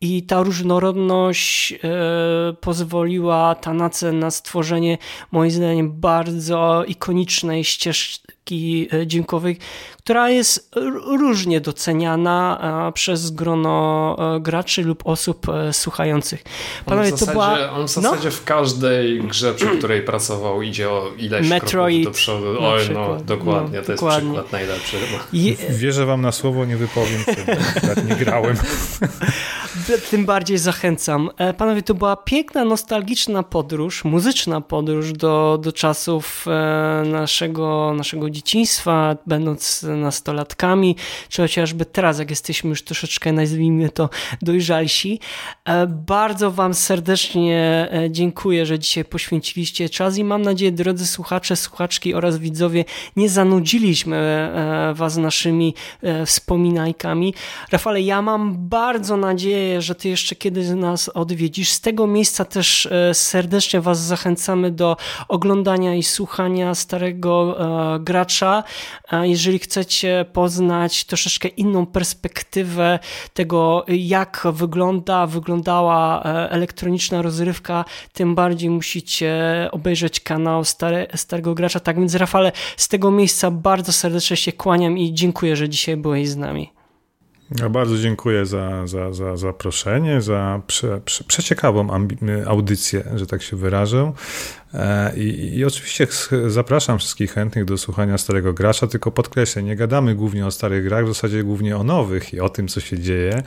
i ta różnorodność e, pozwoliła Tanace na stworzenie moim zdaniem bardzo ikonicznej ścieżki e, dźwiękowej, która jest różnie doceniana e, przez grono e, graczy lub osób słuchających. Panowie, on w zasadzie, to była... on w, zasadzie no? w każdej grze, przy której pracował, idzie o ileś Metroid, kroków do przodu. Oj, no, dokładnie, no, to jest dokładnie. przykład najlepszy. Je... Wierzę wam na słowo, nie wypowiem się, nie grałem. Tym bardziej zachęcam. Panowie, to była piękna, nostalgiczna podróż, muzyczna podróż do, do czasów naszego, naszego dzieciństwa, będąc nastolatkami, czy chociażby teraz, jak jesteśmy już troszeczkę, nazwijmy to, dojrzalsi. E, bardzo Wam serdecznie e, dziękuję, że dzisiaj poświęciliście czas i mam nadzieję, drodzy słuchacze, słuchaczki oraz widzowie, nie zanudziliśmy e, Was naszymi wspominajkami. Rafale, ja mam bardzo nadzieję, że Ty jeszcze kiedy nas odwiedzisz. Z tego miejsca też serdecznie Was zachęcamy do oglądania i słuchania starego gracza. Jeżeli chcecie poznać troszeczkę inną perspektywę tego, jak wygląda, wyglądała e, elektroniczna rozrywka, tym bardziej musicie obejrzeć kanał stare, Starego Gracza. Tak więc Rafale, z tego miejsca bardzo serdecznie się kłaniam i dziękuję, że dzisiaj byłeś z nami. Ja bardzo dziękuję za, za, za zaproszenie, za prze, prze, przeciekawą audycję, że tak się wyrażę. E, I, I, oczywiście zapraszam wszystkich chętnych do słuchania Starego Gracza, tylko podkreślę, nie gadamy głównie o starych grach, w zasadzie głównie o nowych i o tym, co się dzieje,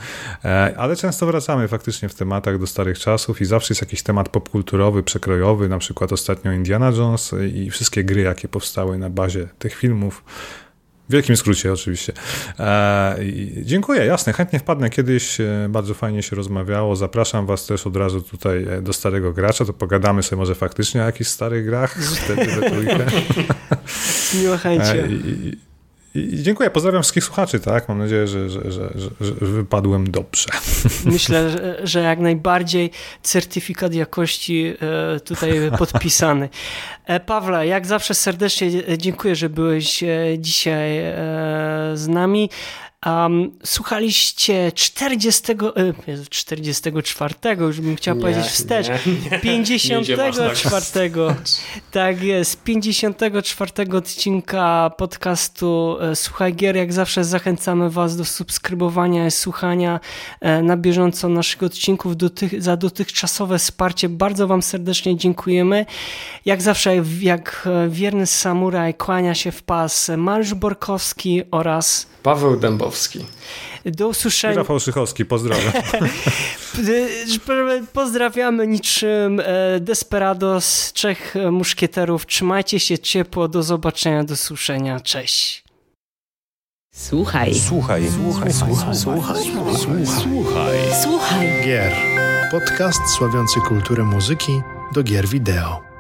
e, ale często wracamy faktycznie w tematach do starych czasów i zawsze jest jakiś temat popkulturowy, przekrojowy, na przykład ostatnio Indiana Jones i wszystkie gry, jakie powstały na bazie tych filmów. W wielkim skrócie oczywiście. E, dziękuję, jasne, chętnie wpadnę kiedyś, e, bardzo fajnie się rozmawiało. Zapraszam was też od razu tutaj e, do starego gracza, to pogadamy sobie może faktycznie o jakichś starych grach, wtedy we trójkę. Miło chęci. E, i dziękuję, pozdrawiam wszystkich słuchaczy, tak? Mam nadzieję, że, że, że, że wypadłem dobrze. Myślę, że, że jak najbardziej certyfikat jakości e, tutaj podpisany. E, Pawle, jak zawsze serdecznie dziękuję, że byłeś e, dzisiaj z nami. Um, słuchaliście 40, 44, już bym chciał nie, powiedzieć wstecz, nie, nie. 54, tak jest, 54 odcinka podcastu e, Słuchaj Gier. Jak zawsze zachęcamy Was do subskrybowania i słuchania e, na bieżąco naszych odcinków dotych, za dotychczasowe wsparcie. Bardzo Wam serdecznie dziękujemy. Jak zawsze, jak wierny samuraj kłania się w pas Mariusz Borkowski oraz Paweł Dębowski. Do usłyszenia. Rafał Szychowski, pozdrawiam. Pozdrawiamy niczym e, Desperados, trzech muszkieterów. Trzymajcie się ciepło, do zobaczenia, do słyszenia. Cześć. Słuchaj. Słuchaj. Słuchaj. Słuchaj. Słuchaj. Słuchaj. Słuchaj. Gier. Podcast sławiący kulturę muzyki do gier wideo.